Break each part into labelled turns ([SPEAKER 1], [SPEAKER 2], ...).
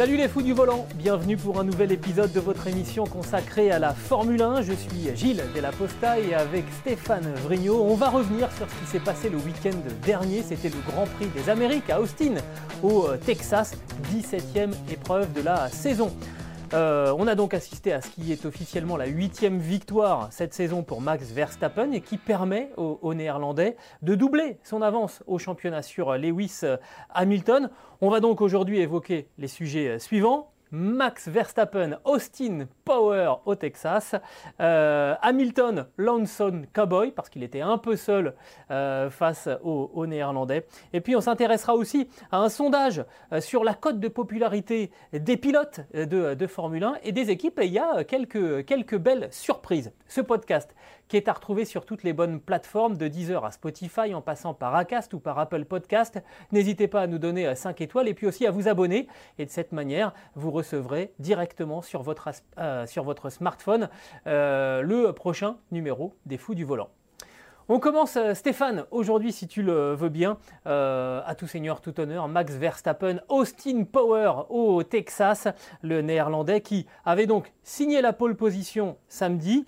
[SPEAKER 1] Salut les fous du volant, bienvenue pour un nouvel épisode de votre émission consacrée à la Formule 1. Je suis Gilles Della Posta et avec Stéphane Vrignot, on va revenir sur ce qui s'est passé le week-end dernier. C'était le Grand Prix des Amériques à Austin, au Texas, 17e épreuve de la saison. Euh, on a donc assisté à ce qui est officiellement la huitième victoire cette saison pour Max Verstappen et qui permet aux, Néerlandais de doubler son avance au championnat sur Lewis Hamilton. On va donc aujourd'hui évoquer les sujets suivants. Max Verstappen, Austin Power au Texas, euh, Hamilton, Lawson Cowboy, parce qu'il était un peu seul euh, face aux, Néerlandais. Et puis on s'intéressera aussi à un sondage euh, sur la cote de popularité des pilotes de, Formule 1 et des équipes. Et il y a quelques belles surprises. Ce podcast qui est à retrouver sur toutes les bonnes plateformes, de Deezer à Spotify, en passant par Acast ou par Apple Podcast. N'hésitez pas à nous donner 5 étoiles et puis aussi à vous abonner. Et de cette manière, vous recevrez directement sur votre, euh, smartphone euh, le prochain numéro des Fous du Volant. On commence, euh, Stéphane, aujourd'hui, si tu le veux bien, euh, à tout seigneur, tout honneur, Max Verstappen, Austin Power au Texas, le néerlandais qui avait donc signé la pole position samedi,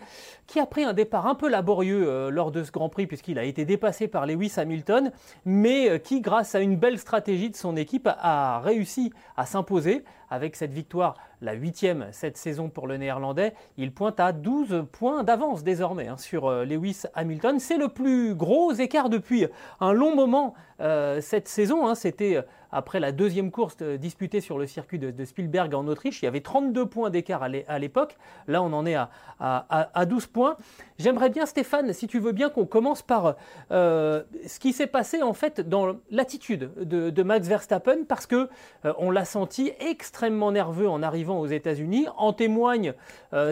[SPEAKER 1] qui a pris un départ un peu laborieux euh, lors de ce Grand Prix puisqu'il a été dépassé par Lewis Hamilton, mais qui, grâce à une belle stratégie de son équipe, a réussi à s'imposer avec cette victoire, la huitième cette saison pour le néerlandais. Il pointe à 12 points d'avance désormais hein, sur Lewis Hamilton. C'est le plus gros écart depuis un long moment euh, cette saison. Hein. C'était euh, après la deuxième course euh, disputée sur le circuit de, Spielberg en Autriche. Il y avait 32 points d'écart à l'époque. Là, on en est à, 12 points. J'aimerais bien, Stéphane, si tu veux bien, qu'on commence par ce qui s'est passé en fait dans l'attitude de, Max Verstappen, parce que on l'a senti extrêmement nerveux en arrivant aux États-Unis. En témoigne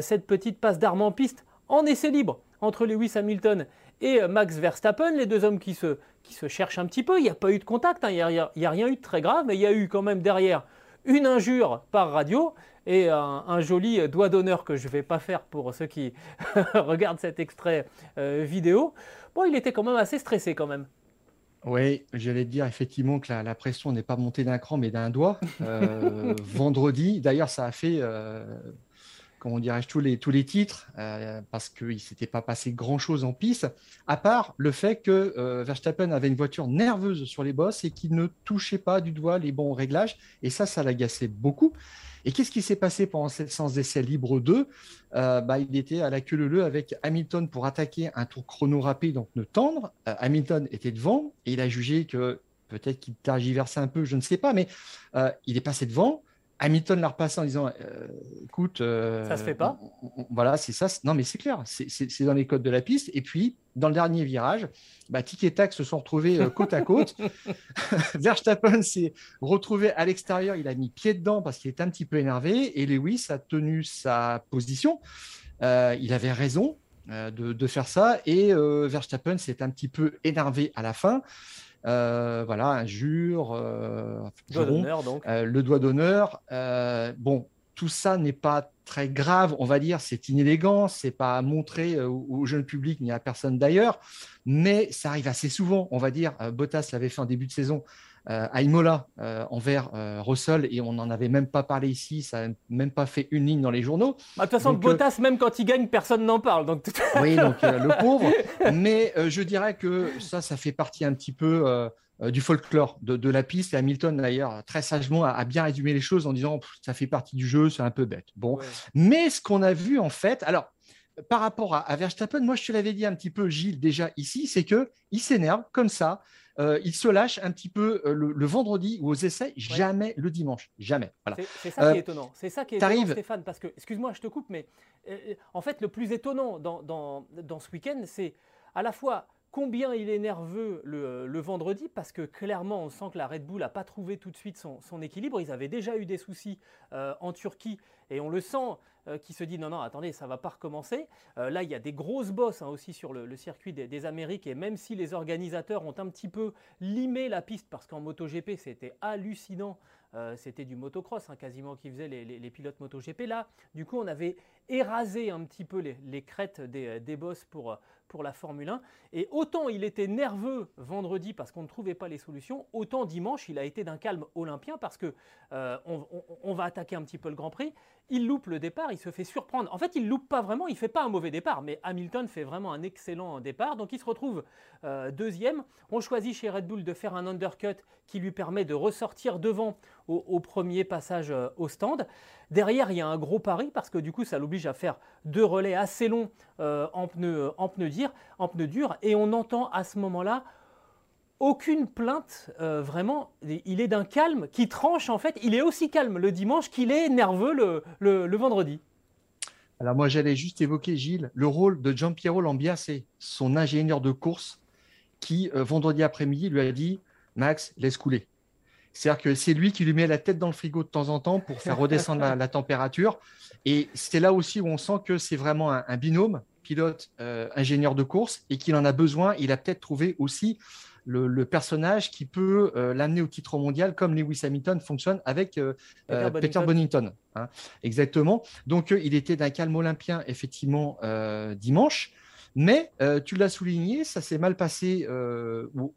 [SPEAKER 1] cette petite passe d'armes en piste en essai libre entre Lewis Hamilton et Max Verstappen, les deux hommes qui se, qui se cherchent un petit peu. Il n'y a pas eu de contact, hein. il n'y a, rien eu de très grave, mais il y a eu quand même derrière une injure par radio et un, joli doigt d'honneur que je ne vais pas faire pour ceux qui regardent cet extrait euh, vidéo. Bon, il était quand même assez stressé quand même.
[SPEAKER 2] Oui, j'allais dire effectivement que la, pression n'est pas montée d'un cran mais d'un doigt. Euh, vendredi, d'ailleurs, ça a fait euh, comment dirais-je, tous les, tous les titres, euh, parce qu'il ne s'était pas passé grand-chose en piste, à part le fait que euh, Verstappen avait une voiture nerveuse sur les bosses et qu'il ne touchait pas du doigt les bons réglages. Et ça, ça l'agaçait beaucoup. Et qu'est-ce qui s'est passé pendant cette séance d'essai libre 2 euh, bah, Il était à la queue leu avec Hamilton pour attaquer un tour chrono rapide, donc ne tendre. Hamilton était devant et il a jugé que peut-être qu'il tergiversait un peu, je ne sais pas, mais il est passé devant. Hamilton l'a repassé en disant euh, écoute.
[SPEAKER 1] Euh, ça se fait pas.
[SPEAKER 2] voilà, c'est ça. Non, mais c'est clair, c'est dans les codes de la piste. Et puis, dans le dernier virage, bah, Tic et Tac se sont retrouvés euh, côte à côte. Verstappen s'est retrouvé à l'extérieur. Il a mis pied dedans parce qu'il était un petit peu énervé. Et Lewis a tenu sa position. il avait raison de, de, faire ça. Et Verstappen s'est un petit peu énervé à la fin. Euh, voilà, injure, euh, euh, le doigt d'honneur. bon, tout ça n'est pas très grave, on va dire, c'est inélégant, c'est pas à montrer au, jeune public ni à personne d'ailleurs, mais ça arrive assez souvent, on va dire. Bottas l'avait fait en début de saison à Imola euh, envers euh, Russell et on n'en avait même pas parlé ici, ça n'a même pas fait une ligne dans les journaux.
[SPEAKER 1] Bah, de toute façon, Bottas, même quand il gagne, personne n'en parle. Donc...
[SPEAKER 2] oui, donc le pauvre. Mais je dirais que ça, ça fait partie un petit peu du folklore de, la piste. Et Hamilton, d'ailleurs, très sagement, a, bien résumé les choses en disant ça fait partie du jeu, c'est un peu bête. Bon, mais ce qu'on a vu en fait, alors par rapport à, à, Verstappen, moi je te l'avais dit un petit peu, Gilles, déjà ici, c'est que il s'énerve comme ça. Euh, il se lâche un petit peu euh, le, vendredi ou aux essais, jamais le dimanche. Jamais.
[SPEAKER 1] C'est ça qui est euh, étonnant. C'est ça qui est étonnant, Stéphane, parce que, excuse-moi, je te coupe, mais en fait, le plus étonnant dans, dans, dans ce week-end, c'est à la fois combien il est nerveux le, vendredi, parce que clairement, on sent que la Red Bull n'a pas trouvé tout de suite son, équilibre. Ils avaient déjà eu des soucis euh, en Turquie, et on le sent euh, qui se dit non, non, attendez, ça va pas recommencer. Euh, là, il y a des grosses bosses hein, aussi sur le, circuit des, Amériques, et même si les organisateurs ont un petit peu limé la piste, parce qu'en MotoGP, c'était hallucinant, c'était du motocross hein, quasiment qui faisait les, pilotes MotoGP. Là, du coup, on avait érasé un petit peu les, crêtes des, des bosses pour, pour la Formule 1. Et autant il était nerveux vendredi parce qu'on ne trouvait pas les solutions, autant dimanche il a été d'un calme olympien parce que euh, va attaquer un petit peu le Grand Prix. Il loupe le départ, il se fait surprendre. En fait, il loupe pas vraiment, il fait pas un mauvais départ, mais Hamilton fait vraiment un excellent départ. Donc il se retrouve euh, deuxième. On choisit chez Red Bull de faire un undercut qui lui permet de ressortir devant au, premier passage euh, au stand. Derrière, il y a un gros pari parce que du coup, ça l'oblige à faire deux relais assez longs euh, en pneus en dur, en et on entend à ce moment-là aucune plainte, euh, vraiment, il est d'un calme qui tranche en fait, il est aussi calme le dimanche qu'il est nerveux le, vendredi.
[SPEAKER 2] Alors moi j'allais juste évoquer Gilles, le rôle de Giampiero Lambia, c'est son ingénieur de course qui vendredi après-midi lui a dit Max, laisse couler. C'est-à-dire que c'est lui qui lui met la tête dans le frigo de temps en temps pour faire redescendre la, température. Et c'est là aussi où on sent que c'est vraiment un, binôme pilote-ingénieur euh, de course et qu'il en a besoin. Il a peut-être trouvé aussi le, personnage qui peut euh, l'amener au titre mondial comme Lewis Hamilton fonctionne avec euh, Peter, Bonington. Hein. Exactement. Donc il était d'un calme olympien effectivement dimanche. Mais tu l'as souligné, ça s'est mal passé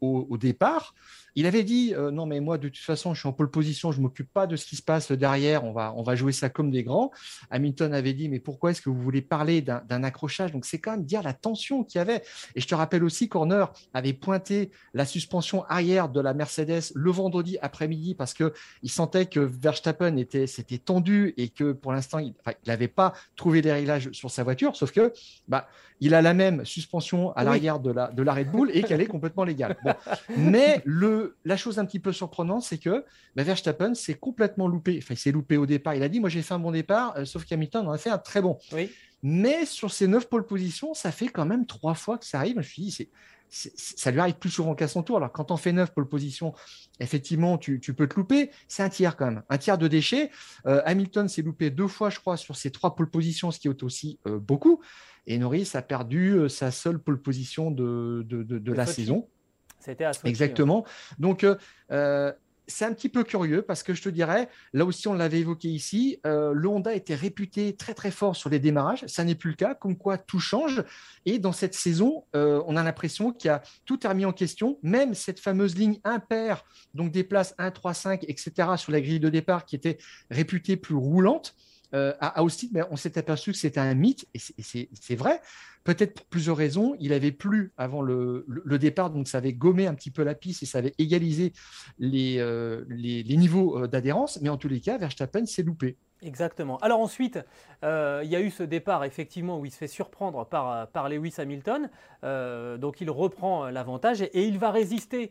[SPEAKER 2] au, départ. Il avait dit euh, non mais moi de toute façon je suis en pole position, je m'occupe pas de ce qui se passe derrière, on va on va jouer ça comme des grands. Hamilton avait dit mais pourquoi est-ce que vous voulez parler d'un accrochage? Donc c'est quand même dire la tension qu'il y avait. Et je te rappelle aussi Corner avait pointé la suspension arrière de la Mercedes le vendredi après-midi parce que il sentait que Verstappen était s'était tendu et que pour l'instant il n'avait pas trouvé les réglages sur sa voiture, sauf que bah il a la même suspension à l'arrière de la de la Red Bull et qu'elle est complètement légale. Mais le la chose un petit peu surprenante, c'est que bah, Verstappen s'est complètement loupé. Enfin, il s'est loupé au départ. Il a dit Moi, j'ai fait un bon départ, euh, sauf qu'Hamilton en a fait un très bon. Mais sur ces neuf pole positions, ça fait quand même trois fois que ça arrive. Je me suis dit ça lui arrive plus souvent qu'à son tour. Alors, quand on fait neuf pole positions, effectivement, tu, peux te louper. C'est un tiers quand même, un tiers de déchets. Euh, Hamilton s'est loupé deux fois, je crois, sur ces trois pole positions, ce qui est aussi euh, beaucoup. Et Norris a perdu sa seule pole position de, de la saison.
[SPEAKER 1] C'était
[SPEAKER 2] Exactement. Donc, euh, euh, c'est un petit peu curieux parce que je te dirais, là aussi on l'avait évoqué ici, euh, le Honda était réputé très très fort sur les démarrages, ça n'est plus le cas, comme quoi tout change. Et dans cette saison, on a l'impression qu'il y a tout est remis en question, même cette fameuse ligne impaire, donc des places 1, 3, 5, etc. sur la grille de départ qui était réputée plus roulante. À Austin, mais on s'est aperçu que c'était un mythe, et c'est vrai peut-être pour plusieurs raisons. Il avait plu avant le, départ, donc ça avait gommé un petit peu la piste et ça avait égalisé les, euh, les, niveaux euh, d'adhérence. Mais en tous les cas, Verstappen s'est loupé.
[SPEAKER 1] Exactement. Alors ensuite, euh, il y a eu ce départ effectivement où il se fait surprendre par, par Lewis Hamilton. donc il reprend l'avantage et, il va résister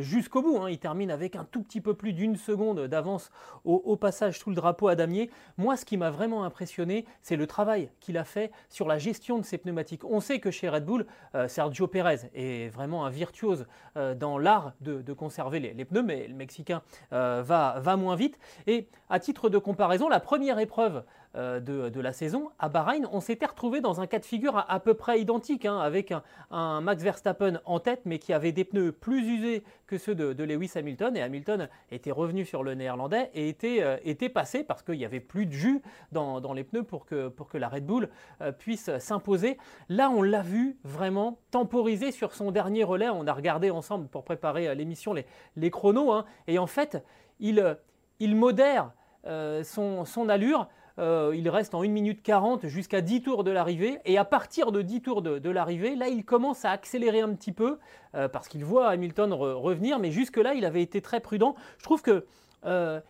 [SPEAKER 1] jusqu'au bout. Hein. Il termine avec un tout petit peu plus d'une seconde d'avance au, passage sous le drapeau à damier. Moi, ce qui m'a vraiment impressionné, c'est le travail qu'il a fait sur la gestion de ses pneumatiques. On sait que chez Red Bull, euh, Sergio Pérez est vraiment un virtuose euh, dans l'art de, conserver les, pneus, mais le Mexicain euh, va moins vite. Et à titre de comparaison, la première épreuve euh, de, la saison, à Bahreïn, on s'était retrouvé dans un cas de figure à, peu près identique, hein, avec un, Max Verstappen en tête, mais qui avait des pneus plus usés que ceux de, Lewis Hamilton. Et Hamilton était revenu sur le néerlandais et était, euh, était passé parce qu'il n'y avait plus de jus dans, les pneus pour que, pour que la Red Bull euh, puisse s'imposer. Là, on l'a vu vraiment temporiser sur son dernier relais. On a regardé ensemble pour préparer l'émission les, les chronos. Hein. et en fait, il, il modère son, son allure. Euh, il reste en 1 minute 40 jusqu'à 10 tours de l'arrivée. Et à partir de 10 tours de, l'arrivée, là, il commence à accélérer un petit peu euh, parce qu'il voit Hamilton revenir. Mais jusque-là, il avait été très prudent. Je trouve que. Euh,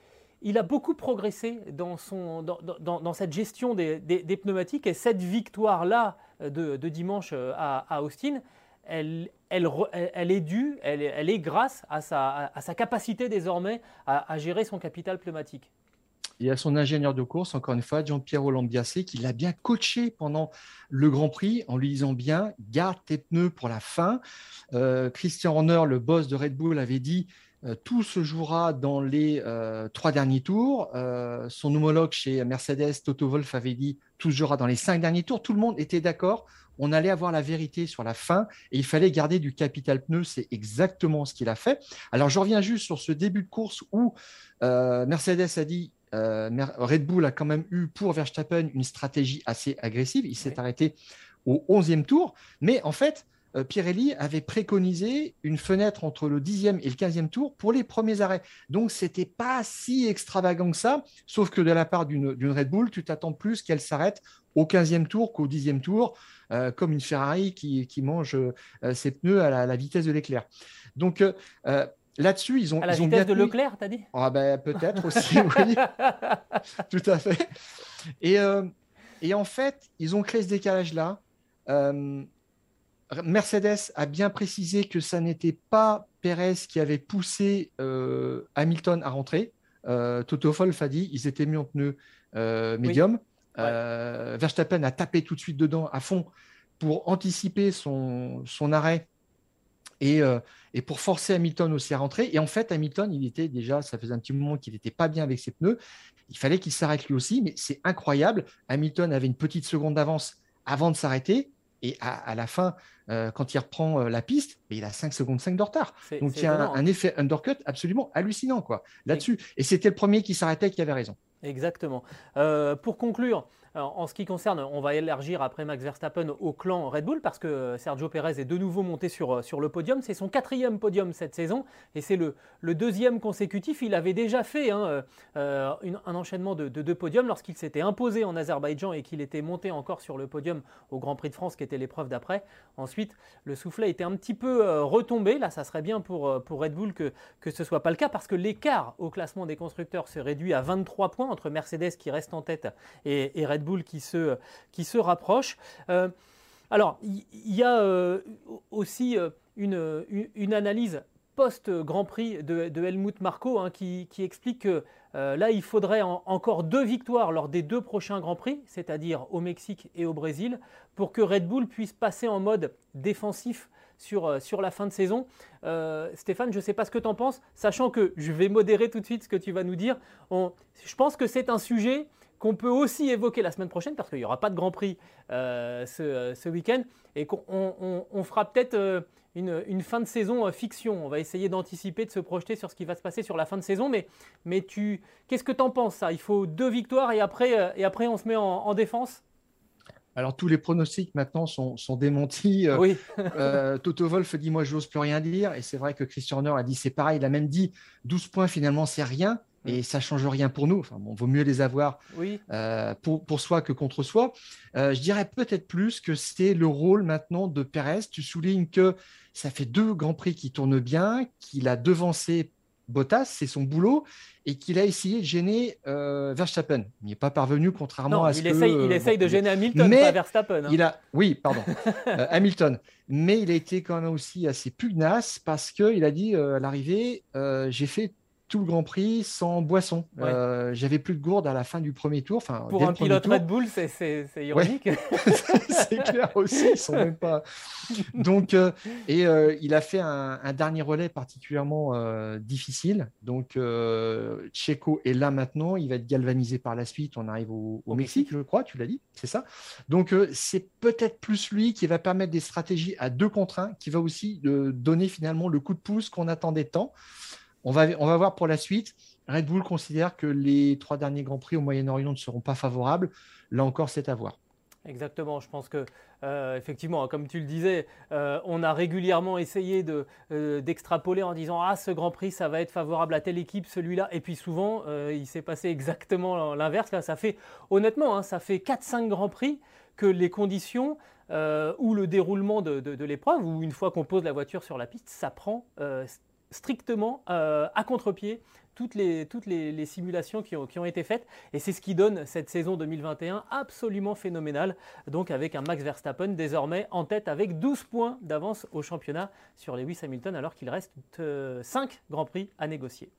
[SPEAKER 1] il a beaucoup progressé dans, cette gestion des, pneumatiques et cette victoire-là de, dimanche à, Austin, elle, est due, elle, est grâce à sa, capacité désormais à gérer son capital pneumatique.
[SPEAKER 2] Et à son ingénieur de course, encore une fois, Jean-Pierre Lambiassé, qui l'a bien coaché pendant le Grand Prix en lui disant bien garde tes pneus pour la fin. Euh, Christian Horner, le boss de Red Bull, avait dit euh, tout se jouera dans les euh, trois derniers tours. son homologue chez Mercedes, Toto Wolff, avait dit tout se jouera dans les cinq derniers tours. Tout le monde était d'accord. On allait avoir la vérité sur la fin et il fallait garder du capital pneu. C'est exactement ce qu'il a fait. Alors, je reviens juste sur ce début de course où Mercedes a dit euh, Red Bull a quand même eu pour Verstappen une stratégie assez agressive. Il s'est arrêté au 11e tour. Mais en fait, euh, Pirelli avait préconisé une fenêtre entre le 10e et le 15e tour pour les premiers arrêts. Donc, ce n'était pas si extravagant que ça, sauf que de la part d'une Red Bull, tu t'attends plus qu'elle s'arrête au 15e tour qu'au 10e tour, euh, comme une Ferrari qui, mange ses pneus à la, la vitesse de l'éclair. Donc, Là-dessus, ils ont.
[SPEAKER 1] À la
[SPEAKER 2] ils
[SPEAKER 1] vitesse de Leclerc, t'as dit?
[SPEAKER 2] Ah ben peut-être aussi, oui. Tout à fait. Et, euh, et, en fait, ils ont créé ce décalage-là. Euh, Mercedes a bien précisé que ça n'était pas Perez qui avait poussé euh, Hamilton à rentrer. Toto Wolff a dit ils étaient mis en pneu médium. Verstappen a tapé tout de suite dedans à fond pour anticiper son, son arrêt et, euh, et, pour forcer Hamilton aussi à rentrer. Et en fait, Hamilton, il était déjà, ça faisait un petit moment qu'il n'était pas bien avec ses pneus. Il fallait qu'il s'arrête lui aussi, mais c'est incroyable. Hamilton avait une petite seconde d'avance avant de s'arrêter. Et à, la fin, euh, quand il reprend euh, la piste, il a 5 secondes 5 de retard. Donc il y a un, un, effet undercut absolument hallucinant quoi là-dessus. Et c'était le premier qui s'arrêtait qui avait raison.
[SPEAKER 1] Exactement. pour conclure, en ce qui concerne, on va élargir après Max Verstappen au clan Red Bull parce que Sergio Perez est de nouveau monté sur, sur le podium. C'est son quatrième podium cette saison et c'est le, le, deuxième consécutif. Il avait déjà fait hein, euh, un enchaînement de, deux podiums lorsqu'il s'était imposé en Azerbaïdjan et qu'il était monté encore sur le podium au Grand Prix de France qui était l'épreuve d'après. Ensuite, le soufflet était un petit peu euh, retombé. Là, ça serait bien pour, euh, pour Red Bull que, que ce ne soit pas le cas parce que l'écart au classement des constructeurs se réduit à 23 points entre Mercedes qui reste en tête et, et Red Bull qui se, qui se rapproche. Euh, alors, il y, a euh, aussi euh, une, une, analyse post-Grand Prix de, Helmut Marko hein, qui, qui, explique que là, il faudrait encore deux victoires lors des deux prochains Grands Prix, c'est-à-dire au Mexique et au Brésil, pour que Red Bull puisse passer en mode défensif sur, sur la fin de saison. Stéphane, je ne sais pas ce que tu en penses, sachant que je vais modérer tout de suite ce que tu vas nous dire. Je pense que c'est un sujet qu'on peut aussi évoquer la semaine prochaine, parce qu'il n'y aura pas de Grand Prix euh, ce, week-end, et qu'on fera peut-être euh, une, fin de saison euh, fiction. On va essayer d'anticiper, de se projeter sur ce qui va se passer sur la fin de saison. Mais, mais tu, qu'est-ce que tu en penses ça? Il faut deux victoires et après, et après on se met en, défense?
[SPEAKER 2] Alors tous les pronostics maintenant sont, démentis. Oui. Toto Wolff dit moi je n'ose plus rien dire et c'est vrai que Christian Horner a dit c'est pareil. Il a même dit 12 points finalement c'est rien et ça change rien pour nous. Enfin, bon, vaut mieux les avoir euh, pour, pour, soi que contre soi. Euh, je dirais peut-être plus que c'est le rôle maintenant de Perez. Tu soulignes que ça fait deux grands prix qui tournent bien, qu'il a devancé Bottas, c'est son boulot, et qu'il a essayé de gêner euh, Verstappen. Il n'est pas parvenu, contrairement à ce
[SPEAKER 1] il essaye,
[SPEAKER 2] que.
[SPEAKER 1] Il essaye de gêner Hamilton, pas Verstappen. Hein.
[SPEAKER 2] Il a, oui, pardon, Hamilton. Mais il a été quand même aussi assez pugnace parce qu'il a dit à l'arrivée j'ai fait tout le Grand Prix sans boisson. Euh, j'avais plus de gourde à la fin du premier tour. Enfin,
[SPEAKER 1] Pour un pilote Red Bull, c'est ironique.
[SPEAKER 2] c'est clair aussi. Ils sont même pas. Donc, euh, et euh, il a fait un, dernier relais particulièrement difficile. Donc, Checo est là maintenant. Il va être galvanisé par la suite. On arrive au, Mexique, je crois. Tu l'as dit, c'est ça. Donc, c'est peut-être plus lui qui va permettre des stratégies à deux contre un, qui va aussi donner finalement le coup de pouce qu'on attendait tant. On va, voir pour la suite. Red Bull considère que les trois derniers Grands Prix au Moyen-Orient ne seront pas favorables. Là encore, c'est à voir.
[SPEAKER 1] Exactement, je pense que euh, effectivement, comme tu le disais, euh, on a régulièrement essayé euh, d'extrapoler en disant ah ce Grand Prix ça va être favorable à telle équipe, celui-là, et puis souvent il s'est passé exactement l'inverse. Ça fait honnêtement, hein, ça fait 4-5 Grands Prix que les conditions ou le déroulement de, de l'épreuve, ou une fois qu'on pose la voiture sur la piste, ça prend strictement euh, à contre-pied toutes, les, les, simulations qui ont, été faites. Et c'est ce qui donne cette saison 2021 absolument phénoménale. Donc avec un Max Verstappen désormais en tête avec 12 points d'avance au championnat sur Lewis Hamilton alors qu'il reste 5 euh, Grands Prix à négocier.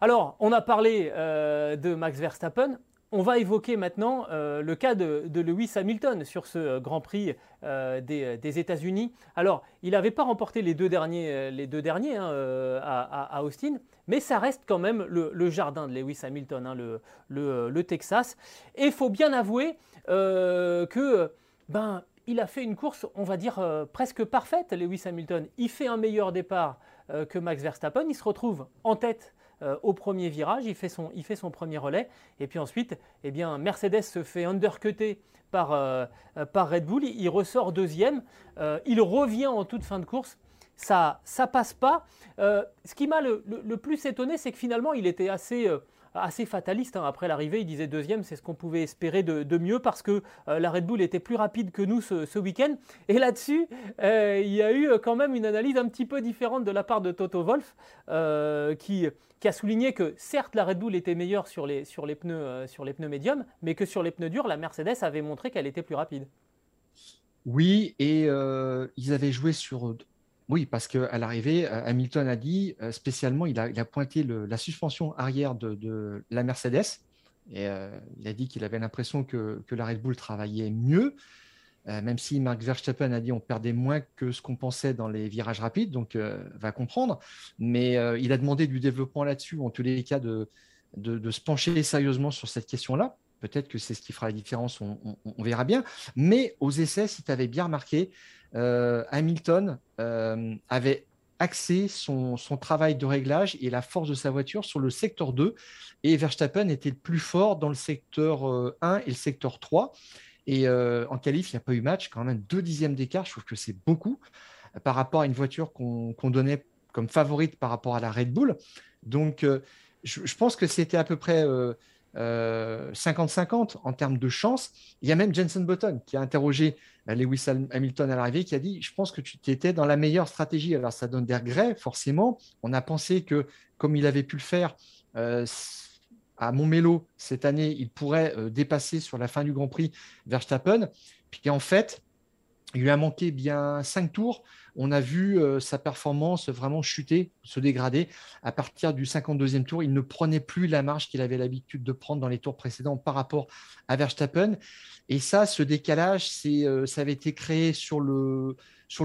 [SPEAKER 1] Alors, on a parlé de Max Verstappen. On va évoquer maintenant euh, le cas de, Lewis Hamilton sur ce euh, Grand Prix euh, des, États-Unis. Alors, il n'avait pas remporté les deux derniers, hein, à, Austin, mais ça reste quand même le, jardin de Lewis Hamilton, hein, le, Texas. Et il faut bien avouer que ben, il a fait une course, on va dire, presque parfaite, Lewis Hamilton. Il fait un meilleur départ que Max Verstappen, il se retrouve en tête euh, au premier virage, il fait, son, il fait son premier relais, et puis ensuite, eh bien, Mercedes se fait undercuter par, euh, par Red Bull, il, ressort deuxième, euh, il revient en toute fin de course, ça ça passe pas. ce qui m'a le, plus étonné, c'est que finalement, il était assez assez fataliste. Hein. Après l'arrivée, il disait deuxième, c'est ce qu'on pouvait espérer de, mieux parce que euh, la Red Bull était plus rapide que nous ce, week-end. Et là-dessus, euh, il y a eu quand même une analyse un petit peu différente de la part de Toto Wolf euh, qui, qui, a souligné que certes la Red Bull était meilleure sur les, sur les, pneus, sur les pneus médiums, mais que sur les pneus durs, la Mercedes avait montré qu'elle était plus rapide.
[SPEAKER 2] Oui, et ils avaient joué sur oui, parce qu'à l'arrivée, euh, Hamilton a dit euh, spécialement, il a, pointé la suspension arrière de, la Mercedes. Et euh, il a dit qu'il avait l'impression que, la Red Bull travaillait mieux, même si Mark Verstappen a dit on perdait moins que ce qu'on pensait dans les virages rapides, donc va comprendre. Mais il a demandé du développement là-dessus, en tous les cas, de, se pencher sérieusement sur cette question-là. Peut-être que c'est ce qui fera la différence, on, on verra bien. Mais aux essais, si tu avais bien remarqué, Hamilton euh, avait axé son, travail de réglage et la force de sa voiture sur le secteur 2 et Verstappen était le plus fort dans le secteur 1 euh, et le secteur 3. Et en qualif, il n'y a pas eu match, quand même deux dixièmes d'écart, je trouve que c'est beaucoup par rapport à une voiture qu'on donnait comme favorite par rapport à la Red Bull. Donc, je, pense que c'était à peu près 50-50 en termes de chance. Il y a même Jensen Button qui a interrogé euh, Lewis Hamilton à l'arrivée qui a dit Je pense que tu étais dans la meilleure stratégie. Alors, ça donne des regrets, forcément. On a pensé que, comme il avait pu le faire euh, à Montmelo cette année, il pourrait euh, dépasser sur la fin du Grand Prix Verstappen. Puis en fait, il lui a manqué bien cinq tours. On a vu sa performance vraiment chuter, se dégrader. À partir du 52e tour, il ne prenait plus la marge qu'il avait l'habitude de prendre dans les tours précédents par rapport à Verstappen. Et ça, ce décalage, euh, ça avait été créé sur le,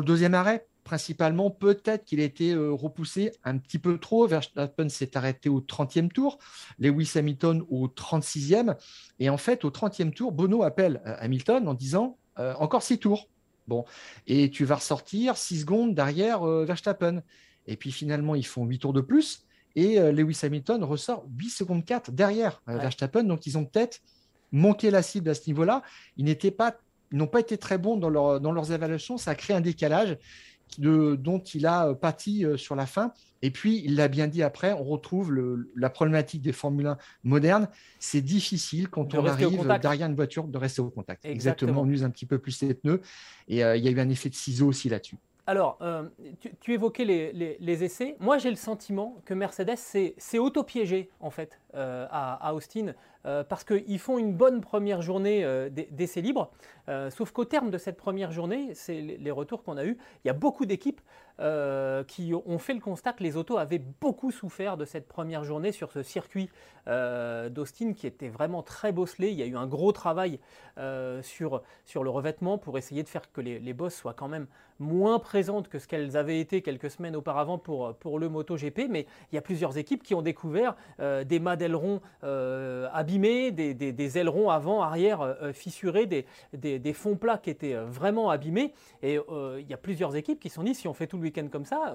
[SPEAKER 2] deuxième arrêt, principalement. Peut-être qu'il a été euh, repoussé un petit peu trop. Verstappen s'est arrêté au 30e tour, Lewis Hamilton au 36e. Et en fait, au 30e tour, Bono appelle euh, Hamilton en disant encore six tours. Bon, et tu vas ressortir 6 secondes derrière Verstappen. Et puis finalement, ils font 8 tours de plus. Et Lewis Hamilton ressort 8 secondes 4 derrière Verstappen. Donc ils ont peut-être manquer la cible à ce niveau-là. Ils n'étaient pas, n'ont pas été très bons dans, leur, dans leurs évaluations. Ça a créé un décalage de, dont il a euh, pâti euh, sur la fin. Et puis, il l'a bien dit après, on retrouve la problématique des Formule 1 modernes. C'est difficile quand on arrive derrière une voiture de rester au contact. Exactement. on use un petit peu plus les pneus. Et euh, il y a eu un effet de ciseau aussi là-dessus.
[SPEAKER 1] Alors, tu, évoquais les, essais. Moi, j'ai le sentiment que Mercedes s'est auto-piégé, en fait, à, Austin. Euh, parce qu'ils font une bonne première journée euh, d'essai libre, euh, sauf qu'au terme de cette première journée, c'est les retours qu'on a eus, il y a beaucoup d'équipes qui ont fait le constat que les autos avaient beaucoup souffert de cette première journée sur ce circuit d'Austin qui était vraiment très bosselé. Il y a eu un gros travail sur, sur le revêtement pour essayer de faire que les, les bosses soient quand même moins présentes que ce qu'elles avaient été quelques semaines auparavant pour, pour le MotoGP, mais il y a plusieurs équipes qui ont découvert des mâts d'ailerons abîmés des, ailerons avant, arrière euh, euh, fissurés, des, fonds plats qui étaient euh, vraiment abîmés. Et il y a plusieurs équipes qui se sont dit si on fait tout le week-end comme ça,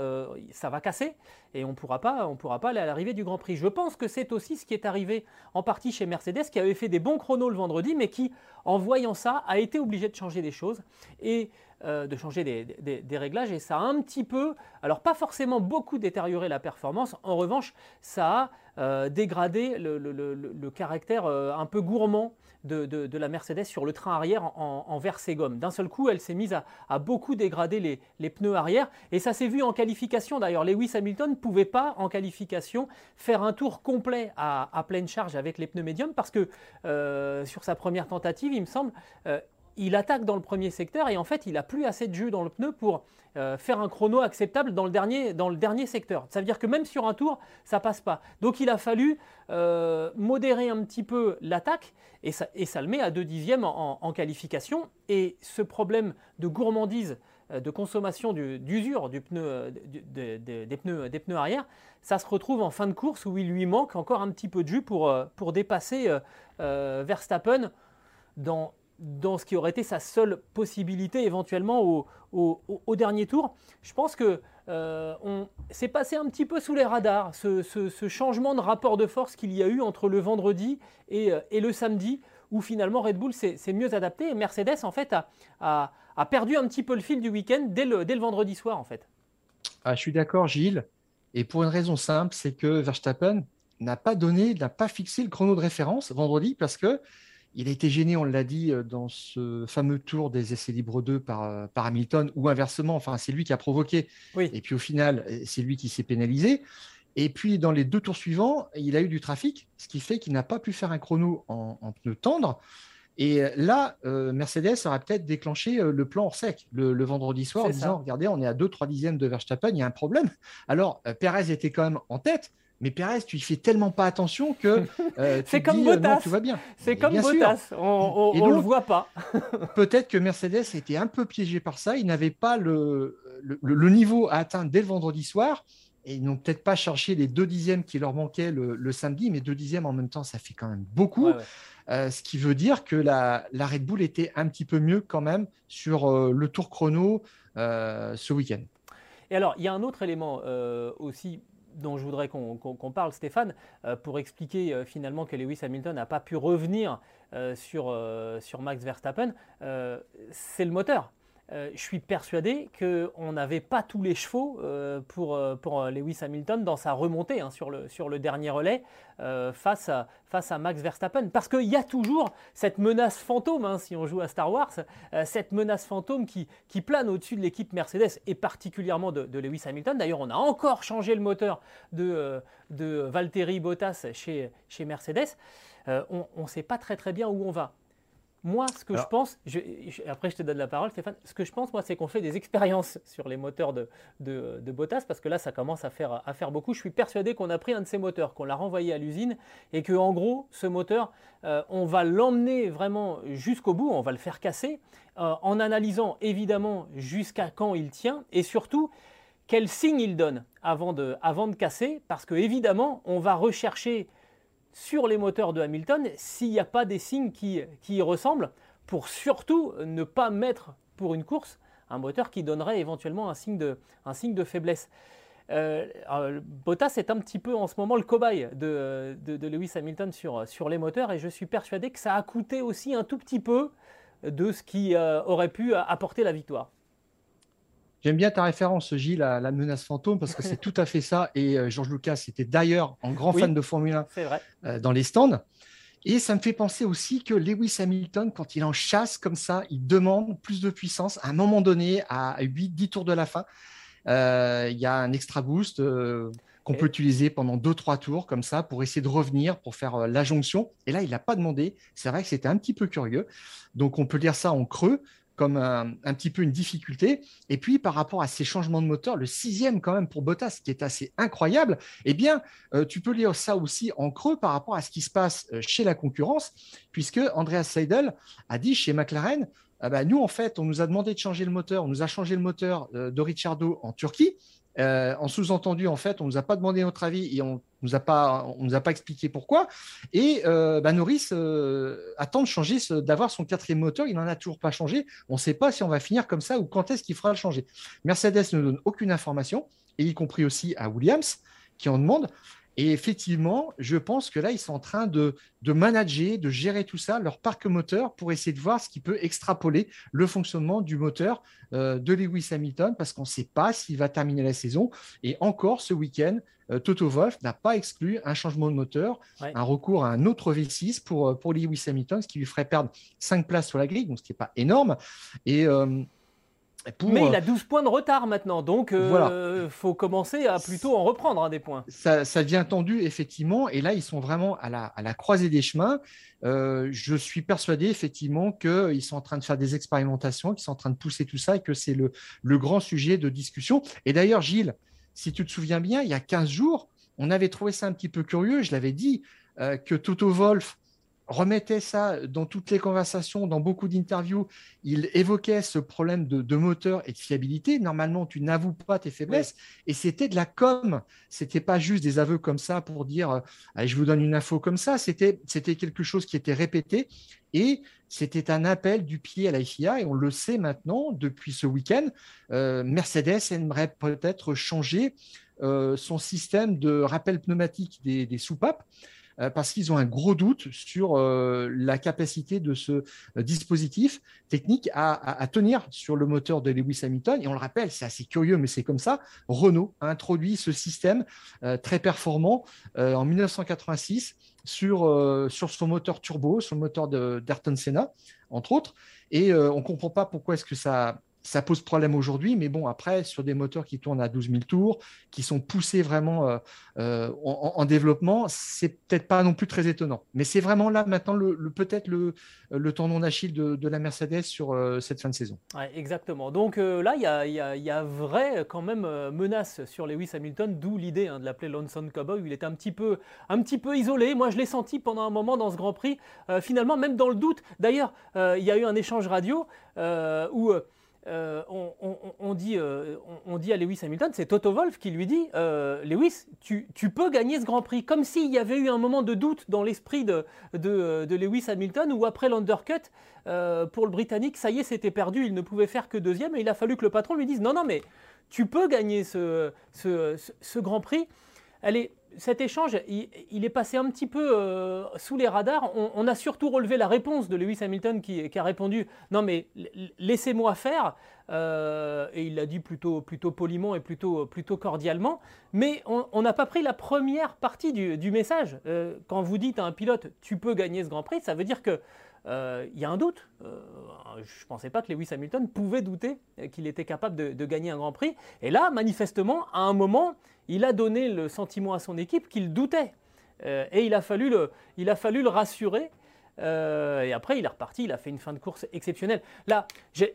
[SPEAKER 1] ça va casser et on ne pourra pas aller à l'arrivée du Grand Prix. Je pense que c'est aussi ce qui est arrivé en partie chez Mercedes, qui avait fait des bons chronos le vendredi, mais qui, en voyant ça, a été obligé de changer des choses. Et de changer des, réglages et ça a un petit peu, alors pas forcément beaucoup détérioré la performance, en revanche ça a euh, dégrader le, caractère euh, un peu gourmand de, la Mercedes sur le train arrière en, en. D'un seul coup, elle s'est mise à, beaucoup dégrader les, pneus arrière et ça s'est vu en qualification. D'ailleurs, Lewis Hamilton ne pouvait pas en qualification faire un tour complet à, pleine charge avec les pneus médiums parce que euh, sur sa première tentative, il me semble, il attaque dans le premier secteur et en fait, il n'a plus assez de jus dans le pneu pour euh, faire un chrono acceptable dans le, dernier, secteur. Ça veut dire que même sur un tour, ça passe pas. Donc il a fallu euh, modérer un petit peu l'attaque et ça, et ça, le met à 2 dixièmes en, qualification. Et ce problème de gourmandise, euh, de consommation d'usure du, pneu, des, pneus, arrière, ça se retrouve en fin de course où il lui manque encore un petit peu de jus pour, pour dépasser Verstappen dans dans ce qui aurait été sa seule possibilité éventuellement au, dernier tour. Je pense que euh, on s'est passé un petit peu sous les radars ce, changement de rapport de force qu'il y a eu entre le vendredi et, euh, le samedi, où finalement Red Bull s'est mieux adapté et Mercedes en fait a, perdu un petit peu le fil du week-end dès le, dès le vendredi soir en fait.
[SPEAKER 2] Ah, je suis d'accord Gilles, et pour une raison simple, c'est que Verstappen n'a pas donné, n'a pas fixé le chrono de référence vendredi parce que il a été gêné, on l'a dit, euh, dans ce fameux tour des essais libres 2 par, euh, par Hamilton, ou inversement, enfin, c'est lui qui a provoqué. Et puis au final, euh, c'est lui qui s'est pénalisé. Et puis dans les deux tours suivants, il a eu du trafic, ce qui fait qu'il n'a pas pu faire un chrono en, en pneu tendre. Et là, Mercedes aura peut-être déclenché le plan hors sec le, vendredi soir en disant Regardez, on est à 2-3 dixièmes de Verstappen, il y a un problème. Alors, Perez était quand même en tête, mais Perez, tu y fais tellement pas attention que
[SPEAKER 1] euh, c'est comme euh, Bottas.
[SPEAKER 2] tu vas bien.
[SPEAKER 1] C'est comme Bottas. On, ne le voit pas.
[SPEAKER 2] peut-être que Mercedes était un peu piégé par ça. Ils n'avaient pas le, le, niveau à atteindre dès le vendredi soir. Et ils n'ont peut-être pas cherché les deux dixièmes qui leur manquaient le, samedi, mais deux dixièmes en même temps, ça fait quand même beaucoup. Euh, ce qui veut dire que la, la, Red Bull était un petit peu mieux quand même sur le tour chrono ce week-end.
[SPEAKER 1] Et alors, il y a un autre élément aussi dont je voudrais qu'on parle, Stéphane, euh, pour expliquer euh, finalement que Lewis Hamilton n'a pas pu revenir euh, sur, sur Max Verstappen, c'est le moteur. Euh, je suis persuadé qu'on n'avait pas tous les chevaux euh, pour, euh, Lewis Hamilton dans sa remontée hein, sur, le, dernier relais face, à, Max Verstappen. Parce qu'il y a toujours cette menace fantôme, hein, si on joue à Star Wars, cette menace fantôme qui, plane au-dessus de l'équipe Mercedes et particulièrement de, Lewis Hamilton. D'ailleurs, on a encore changé le moteur de, de Valtteri Bottas chez, Mercedes. on ne sait pas très bien où on va. Moi, ce que je pense, après je te donne la parole Stéphane, ce que je pense, moi, c'est qu'on fait des expériences sur les moteurs de, de, Bottas, parce que là, ça commence à faire, à faire beaucoup. Je suis persuadé qu'on a pris un de ces moteurs, qu'on l'a renvoyé à l'usine, et que en gros, ce moteur, euh, on va l'emmener vraiment jusqu'au bout, on va le faire casser, euh, en analysant évidemment jusqu'à quand il tient, et surtout, quel signe il donne avant de, avant de casser, parce que évidemment, on va rechercher sur les moteurs de Hamilton s'il n'y a pas des signes qui, y ressemblent, pour surtout ne pas mettre pour une course un moteur qui donnerait éventuellement un signe de, faiblesse. Euh, Bottas est un petit peu en ce moment le cobaye de, Lewis Hamilton sur, sur les moteurs et je suis persuadé que ça a coûté aussi un tout petit peu de ce qui euh, aurait pu apporter la victoire.
[SPEAKER 2] J'aime bien ta référence, Gilles, à la menace fantôme, parce que c'est tout à fait ça. Et euh, Georges Lucas était d'ailleurs un grand fan de Formule 1 euh, dans les stands. Et ça me fait penser aussi que Lewis Hamilton, quand il en chasse comme ça, il demande plus de puissance. À un moment donné, à 8-10 tours de la fin, euh, il y a un extra boost qu'on peut utiliser pendant 2-3 tours comme ça pour essayer de revenir, pour faire la jonction. Et là, il n'a pas demandé. C'est vrai que c'était un petit peu curieux. Donc, on peut lire ça en creux comme un, petit peu une difficulté. Et puis, par rapport à ces changements de moteur, le sixième quand même pour Bottas, qui est assez incroyable, eh bien, euh, tu peux lire ça aussi en creux par rapport à ce qui se passe euh, chez la concurrence, puisque Andreas Seidel a dit chez McLaren, ah bah, nous, en fait, on nous a demandé de changer le moteur, on nous a changé le moteur euh, de Ricciardo en Turquie. Euh, en sous-entendu, en fait, on nous a pas demandé notre avis et on nous a pas, nous a pas expliqué pourquoi. Et euh, bah, Norris euh, attend de changer, d'avoir son quatrième moteur. Il n'en a toujours pas changé. On ne sait pas si on va finir comme ça ou quand est-ce qu'il fera le changer. Mercedes ne donne aucune information, et y compris aussi à Williams, qui en demande. Et effectivement, je pense que là, ils sont en train de, de manager, de gérer tout ça, leur parc moteur, pour essayer de voir ce qui peut extrapoler le fonctionnement du moteur euh, de Lewis Hamilton, parce qu'on ne sait pas s'il va terminer la saison. Et encore ce week-end, euh, Toto Wolff n'a pas exclu un changement de moteur, un recours à un autre V6 pour, euh, pour Lewis Hamilton, ce qui lui ferait perdre 5 places sur la grille, donc ce qui n'est pas énorme. Et
[SPEAKER 1] Mais il a 12 points de retard maintenant, donc il voilà. faut commencer à plutôt en reprendre hein, des points.
[SPEAKER 2] Ça, ça, devient tendu, effectivement, et là, ils sont vraiment à la, à la croisée des chemins. je suis persuadé, effectivement, qu'ils sont en train de faire des expérimentations, qu'ils sont en train de pousser tout ça, et que c'est le, le grand sujet de discussion. Et d'ailleurs, Gilles, si tu te souviens bien, il y a 15 jours, on avait trouvé ça un petit peu curieux, je l'avais dit, euh, que Toto Wolf remettait ça dans toutes les conversations, dans beaucoup d'interviews. Il évoquait ce problème de, moteur et de fiabilité. Normalement, tu n'avoues pas tes faiblesses. Et c'était de la com. C'était pas juste des aveux comme ça pour dire euh, je vous donne une info comme ça. C'était quelque chose qui était répété. Et c'était un appel du pied à la FIA. Et on le sait maintenant, depuis ce week-end, euh, Mercedes aimerait peut-être changer euh, son système de rappel pneumatique des, soupapes parce qu'ils ont un gros doute sur euh, la capacité de ce dispositif technique à, tenir sur le moteur de Lewis Hamilton. Et on le rappelle, c'est assez curieux, mais c'est comme ça. Renault a introduit ce système très performant en 1986 sur, sur son moteur turbo, sur le moteur d'Ayrton Senna, entre autres. Et on ne comprend pas pourquoi est-ce que ça ça pose problème aujourd'hui, mais bon, après, sur des moteurs qui tournent à 12 000 tours, qui sont poussés vraiment euh, euh, en, développement, c'est peut-être pas non plus très étonnant. Mais c'est vraiment là maintenant le, peut-être le, le tendon d'Achille de, la Mercedes sur euh, cette fin de saison.
[SPEAKER 1] exactement. Donc là, il y a, y, vrai quand même menace sur Lewis Hamilton, d'où l'idée hein, de l'appeler Lonesome Cowboy. Il était un petit peu, un petit peu isolé. Moi, je l'ai senti pendant un moment dans ce Grand Prix. finalement, même dans le doute. D'ailleurs, il y a eu un échange radio où euh, on, dit, euh, on, dit, à Lewis Hamilton, c'est Toto Wolf qui lui dit euh, Lewis, tu, peux gagner ce Grand Prix. Comme s'il y avait eu un moment de doute dans l'esprit de, Lewis Hamilton, où après l'undercut, pour le Britannique, ça y est, c'était perdu, il ne pouvait faire que deuxième, et il a fallu que le patron lui dise Non, non, mais tu peux gagner ce, ce Grand Prix. Elle est, cet échange, il, est passé un petit peu euh, sous les radars. On, a surtout relevé la réponse de Lewis Hamilton qui, a répondu Non, mais laissez-moi faire. Euh, et il l'a dit plutôt, plutôt poliment et plutôt, cordialement. Mais on n'a pas pris la première partie du, message. Euh, quand vous dites à un pilote Tu peux gagner ce Grand Prix, ça veut dire que. Il y a un doute. je ne pensais pas que Lewis Hamilton pouvait douter qu'il était capable de, de, gagner un Grand Prix. Et là, manifestement, à un moment, il a donné le sentiment à son équipe qu'il doutait. Euh, et il a, fallu le, il a fallu le rassurer. Euh, et après, il est reparti, il a fait une fin de course exceptionnelle. Là,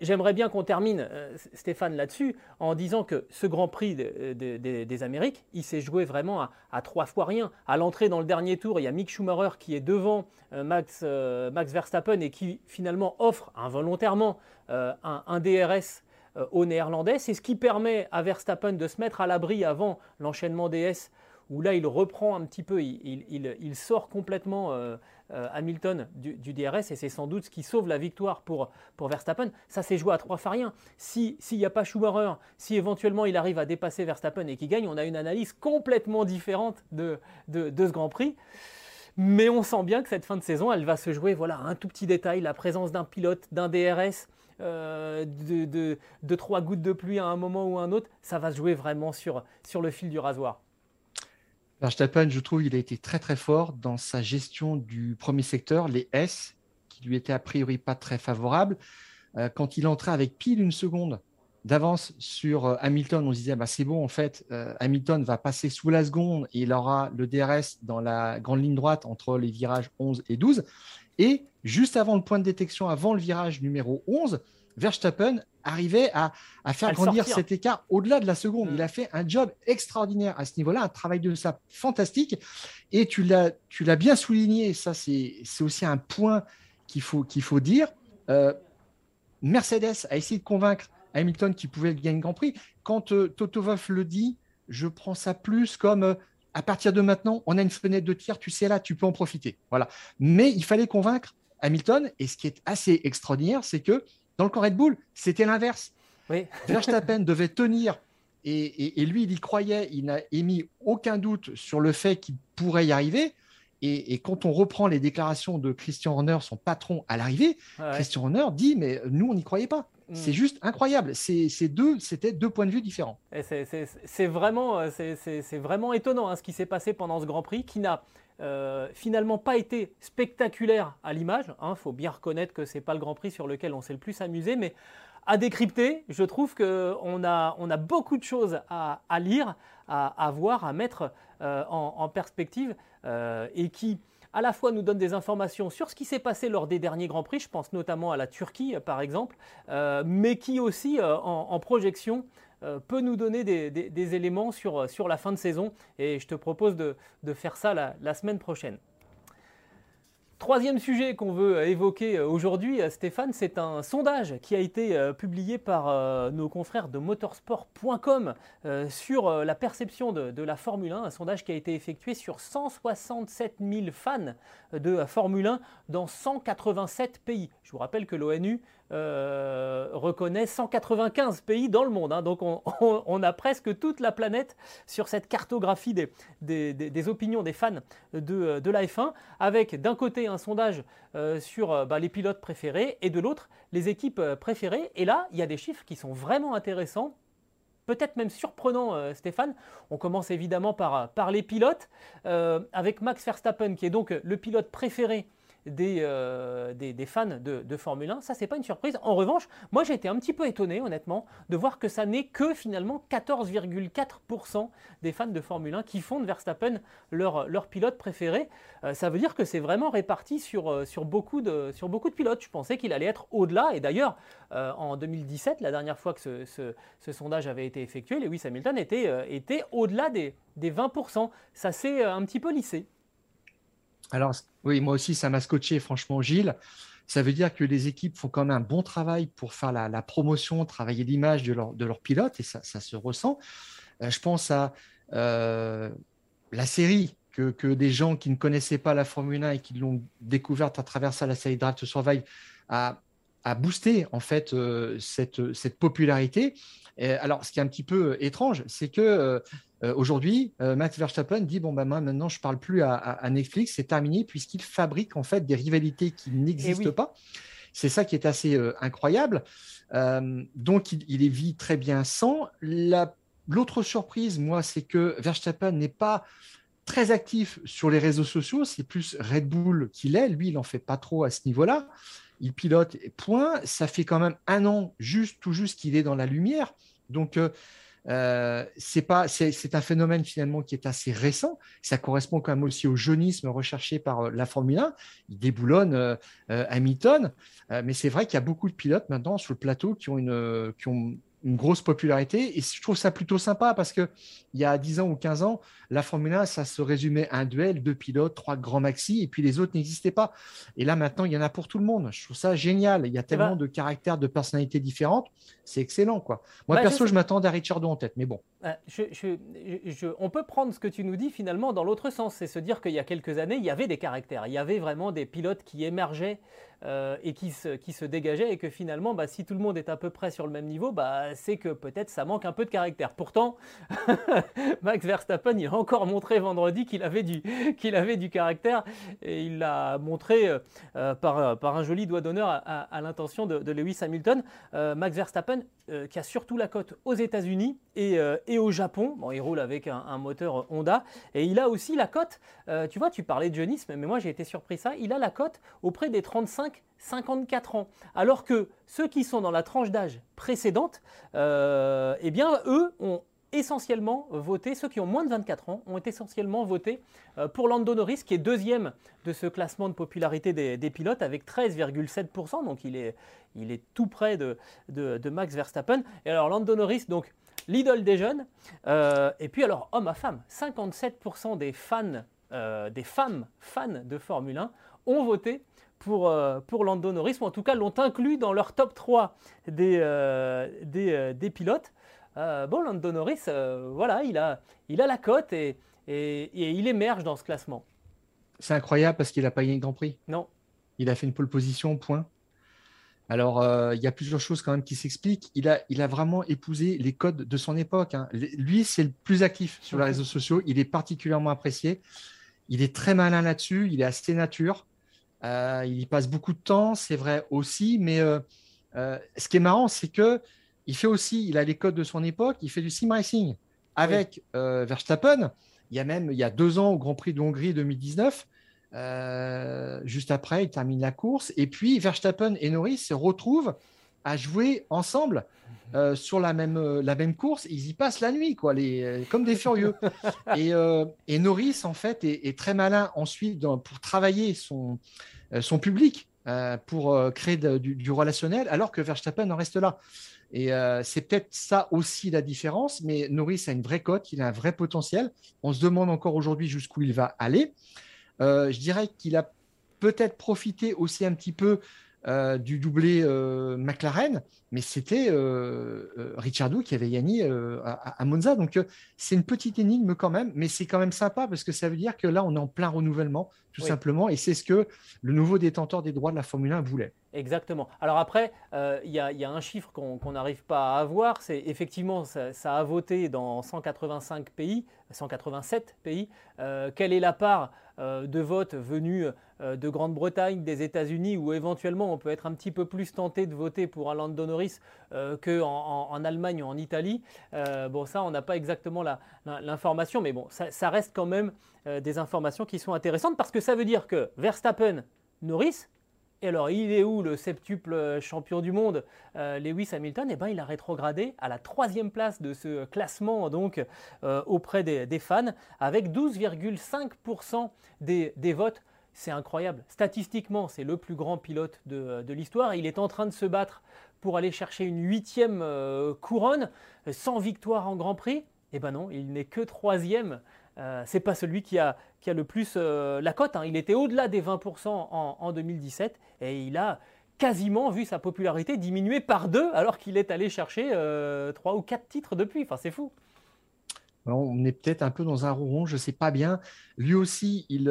[SPEAKER 1] j'aimerais bien qu'on termine, euh, Stéphane, là-dessus, en disant que ce Grand Prix des Amériques, il s'est joué vraiment à, trois fois rien. À l'entrée dans le dernier tour, il y a Mick Schumacher qui est devant Max, Max Verstappen et qui finalement offre involontairement un, DRS euh, aux Néerlandais. C'est ce qui permet à Verstappen de se mettre à l'abri avant l'enchaînement DS, où là il reprend un petit peu, il, sort complètement euh, euh, Hamilton du, DRS, et c'est sans doute ce qui sauve la victoire pour, pour Verstappen. Ça s'est joué à trois fois rien. S'il n'y a pas Schumacher, si éventuellement il arrive à dépasser Verstappen et qu'il gagne, on a une analyse complètement différente de, de, ce Grand Prix. Mais on sent bien que cette fin de saison, elle va se jouer, voilà, un tout petit détail, la présence d'un pilote, d'un DRS, euh, de, trois gouttes de pluie à un moment ou à un autre, ça va se jouer vraiment sur, sur le fil du rasoir.
[SPEAKER 2] Verstappen, je trouve, il a été très très fort dans sa gestion du premier secteur, les S, qui lui étaient a priori pas très favorables. Euh, quand il entrait avec pile une seconde d'avance sur euh, Hamilton, on se disait bah, c'est bon, en fait, Hamilton va passer sous la seconde et il aura le DRS dans la grande ligne droite entre les virages 11 et 12. Et juste avant le point de détection, avant le virage numéro 11, Verstappen arrivait à, faire grandir cet écart au-delà de la seconde. Il a fait un job extraordinaire à ce niveau-là, un travail de ça fantastique. Et tu l'as bien souligné, ça c'est aussi un point qu'il faut, qu'il faut dire. Euh, Mercedes a essayé de convaincre Hamilton qu'il pouvait gagner le Grand Prix. Quand euh, Toto Wolff le dit, je prends ça plus comme euh, à partir de maintenant, on a une fenêtre de tir, tu sais là, tu peux en profiter. Voilà. Mais il fallait convaincre Hamilton, et ce qui est assez extraordinaire, c'est que dans le camp Red Bull, c'était l'inverse. Oui. Verstappen devait tenir, et, lui, il y croyait, il n'a émis aucun doute sur le fait qu'il pourrait y arriver. Et, quand on reprend les déclarations de Christian Horner, son patron à l'arrivée, Christian Horner dit mais nous on n'y croyait pas. Mm. C'est juste incroyable. C'est deux, c'était deux points de vue différents.
[SPEAKER 1] C'est vraiment, euh, c'est vraiment étonnant hein, ce qui s'est passé pendant ce Grand Prix, qui n'a euh, finalement pas été spectaculaire à l'image. Il hein. faut bien reconnaître que c'est pas le Grand Prix sur lequel on s'est le plus amusé, mais à décrypter. Je trouve qu'on a, on a beaucoup de choses à, lire, à, voir, à mettre en, perspective et qui à la fois nous donne des informations sur ce qui s'est passé lors des derniers Grands Prix, je pense notamment à la Turquie par exemple, mais qui aussi en, projection peut nous donner des, éléments sur, sur, la fin de saison. Et je te propose de, faire ça la semaine prochaine. Troisième sujet qu'on veut évoquer euh, aujourd'hui, euh, Stéphane, c'est un sondage qui a été euh, publié par nos confrères de motorsport.com sur la perception de, la Formule 1, un sondage qui a été effectué sur 167 000 fans de Formule 1 dans 187 pays. Je vous rappelle que l'ONU euh, reconnaît 195 pays dans le monde. Hein. donc on, a presque toute la planète sur cette cartographie des, opinions des fans de, de la F1, avec d'un côté un sondage euh, sur euh, bah, les pilotes préférés et de l'autre les équipes préférées. Et là, il y a des chiffres qui sont vraiment intéressants peut-être même surprenants, Stéphane. On commence évidemment par, par les pilotes, avec Max Verstappen, qui est donc le pilote préféré euh, des, fans de, Formule 1. Ça, c'est pas une surprise. En revanche, moi, j'ai été un petit peu étonné, honnêtement, de voir que ça n'est que finalement 14,4% des fans de Formule 1 qui font de Verstappen leur, pilote préféré. Euh, ça veut dire que c'est vraiment réparti sur, euh, sur, beaucoup de, pilotes. Je pensais qu'il allait être au-delà. Et d'ailleurs, en 2017, la dernière fois que ce, sondage avait été effectué, Lewis Hamilton était, était au-delà des, des 20%. Ça s'est un petit peu lissé.
[SPEAKER 2] Alors, oui, moi aussi, ça m'a scotché, franchement, Gilles. Ça veut dire que les équipes font quand même un bon travail pour faire la, promotion, travailler l'image de leur, de leur pilote, et ça, se ressent. Euh, je pense à euh, la série que, que, des gens qui ne connaissaient pas la Formule 1 et qui l'ont découverte à travers ça, la série Drive to Survive, a, a boosté en fait euh, cette, cette popularité. alors, ce qui est un petit peu étrange, c'est que euh, aujourd'hui, euh, Max Verstappen dit bon ben moi maintenant je parle plus à, Netflix, c'est terminé puisqu'il fabrique en fait des rivalités qui n'existent eh pas. C'est ça qui est assez euh, incroyable. donc il, il, vit très bien sans. L'autre surprise, moi, c'est que Verstappen n'est pas très actif sur les réseaux sociaux. C'est plus Red Bull qu'il est. Lui, il n'en fait pas trop à ce niveau-là. Il pilote, point. Ça fait quand même un an, juste tout juste qu'il est dans la lumière. Donc euh, c'est pas, c'est un phénomène finalement qui est assez récent. Ça correspond quand même aussi au jeunisme recherché par euh, la Formule 1. Il déboulonne euh, Hamilton, mais c'est vrai qu'il y a beaucoup de pilotes maintenant sur le plateau qui ont une, qui ont une grosse popularité. Et je trouve ça plutôt sympa parce que il y a 10 ans ou 15 ans, la Formule 1, ça se résumait à un duel, deux pilotes, trois grands maxi, et puis les autres n'existaient pas. Et là, maintenant, il y en a pour tout le monde. Je trouve ça génial. Il y a tellement de caractères, de personnalités différentes. C'est excellent, quoi. Moi, bah, perso, je, m'attendais à Richardo en tête, mais bon.
[SPEAKER 1] on peut prendre ce que tu nous dis finalement dans l'autre sens. C'est se dire qu'il y a quelques années, il y avait des caractères. Il y avait vraiment des pilotes qui émergeaient euh, et qui se, qui se dégageait et que finalement, bah, si tout le monde est à peu près sur le même niveau, bah, c'est que peut-être ça manque un peu de caractère. Pourtant, Max Verstappen, il a encore montré vendredi qu'il avait, du, avait du caractère et il l'a montré euh, euh, par, par un joli doigt d'honneur à, l'intention de, Lewis Hamilton. Max Verstappen, qui a surtout la cote aux États-Unis et, et, au Japon, bon, il roule avec un, moteur Honda. Et il a aussi la cote, tu vois, tu parlais de jeunisme, mais moi j'ai été surpris ça, il a la cote auprès des 35 54 ans. Alors que ceux qui sont dans la tranche d'âge précédente, euh, eh bien, eux ont essentiellement voté, ceux qui ont moins de 24 ans ont essentiellement voté euh, pour Lando Norris, qui est deuxième de ce classement de popularité des, pilotes avec 13,7%, donc il est, il est tout près de, de, Max Verstappen. Et alors Lando Norris, donc l'idole des jeunes, euh, et puis alors homme à femme, 57% des fans, des femmes fans de Formule 1 ont voté pour, euh, pour Norris, ou en tout cas l'ont inclus dans leur top 3 des, euh, euh, des, pilotes. Bon, Lando Norris, voilà, il a, il a la cote et, et, il émerge dans ce classement.
[SPEAKER 2] C'est incroyable parce qu'il n'a pas gagné le Grand Prix.
[SPEAKER 1] Non.
[SPEAKER 2] Il a fait une pole position, point. Alors, il y a plusieurs choses quand même qui s'expliquent. Il a, il a vraiment épousé les codes de son époque. Hein. Lui, c'est le plus actif sur les réseaux sociaux. Il est particulièrement apprécié. Il est très malin là-dessus. Il est assez nature. Euh, il y passe beaucoup de temps, c'est vrai aussi, mais euh, euh, ce qui est marrant, c'est que il fait aussi, il a les codes de son époque, il fait du sim racing avec Verstappen. Il y a même, il y a deux ans au Grand Prix de Hongrie 2019, juste après, il termine la course. Et puis Verstappen et Norris se retrouvent à jouer ensemble euh, sur la même, euh, la même course. Ils y passent la nuit, quoi, les, euh, comme des furieux. et, et, Norris, en fait, est, très malin ensuite pour travailler son, son public, pour créer du, du, relationnel, alors que Verstappen en reste là. Et c'est peut-être ça aussi la différence, mais Norris a une vraie cote, il a un vrai potentiel. On se demande encore aujourd'hui jusqu'où il va aller. je dirais qu'il a peut-être profité aussi un petit peu euh, du doublé euh, McLaren, mais c'était euh, Ricciardo qui avait gagné à, Monza. Donc c'est une petite énigme quand même, mais c'est quand même sympa parce que ça veut dire que là, on est en plein renouvellement, tout simplement, et c'est ce que le nouveau détenteur des droits de la Formule 1 voulait.
[SPEAKER 1] Exactement. Alors après, il y, a un chiffre qu'on n'arrive pas à avoir, c'est effectivement, ça, ça, a voté dans 185 pays, 187 pays. quelle est la part euh, de vote venus euh, de Grande-Bretagne, des États-Unis, où éventuellement on peut être un petit peu plus tenté de voter pour un Lando Norris euh, qu'en en, Allemagne ou en Italie? bon, ça, on n'a pas exactement l'information, mais bon, ça, reste quand même des informations qui sont intéressantes parce que ça veut dire que Verstappen, Norris, et alors, il est où le septuple champion du monde, Lewis Hamilton Eh bien, il a rétrogradé à la troisième place de ce classement, donc auprès des, fans, avec 12,5% des, votes. C'est incroyable. Statistiquement, c'est le plus grand pilote de, l'histoire. Il est en train de se battre pour aller chercher une huitième couronne, sans victoire en Grand Prix. Eh ben non, il n'est que troisième euh, c'est pas celui qui a, qui a le plus euh, la cote. Hein. Il était au-delà des 20% en, 2017 et il a quasiment vu sa popularité diminuer par deux alors qu'il est allé chercher euh, trois ou quatre titres depuis. Enfin, c'est fou.
[SPEAKER 2] On est peut-être un peu dans un rond, je ne sais pas bien. Lui aussi, il,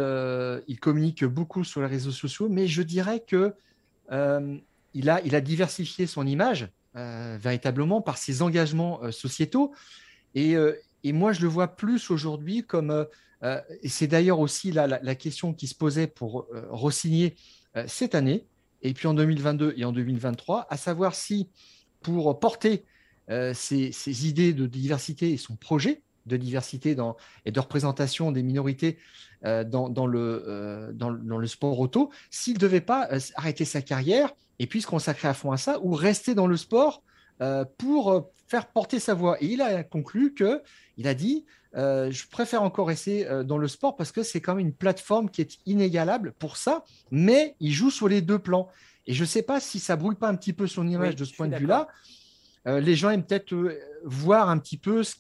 [SPEAKER 2] il, communique beaucoup sur les réseaux sociaux, mais je dirais que il, a, il a diversifié son image véritablement par ses engagements sociétaux. Et, et moi, je le vois plus aujourd'hui comme, euh, euh, et c'est d'ailleurs aussi la, question qui se posait pour euh, Rossigner cette année, et puis en 2022 et en 2023, à savoir si pour porter ses, idées de diversité et son projet de diversité et de représentation des minorités dans, le, dans, dans, le sport auto, s'il ne devait pas arrêter sa carrière et puis se consacrer à fond à ça, ou rester dans le sport pour faire porter sa voix. Et il a conclu que, il a dit, euh, je préfère encore rester euh, dans le sport parce que c'est quand même une plateforme qui est inégalable pour ça, mais il joue sur les deux plans. Et je ne sais pas si ça brouille pas un petit peu son image de ce point de vue-là. Euh, les gens aiment peut-être voir un petit peu ce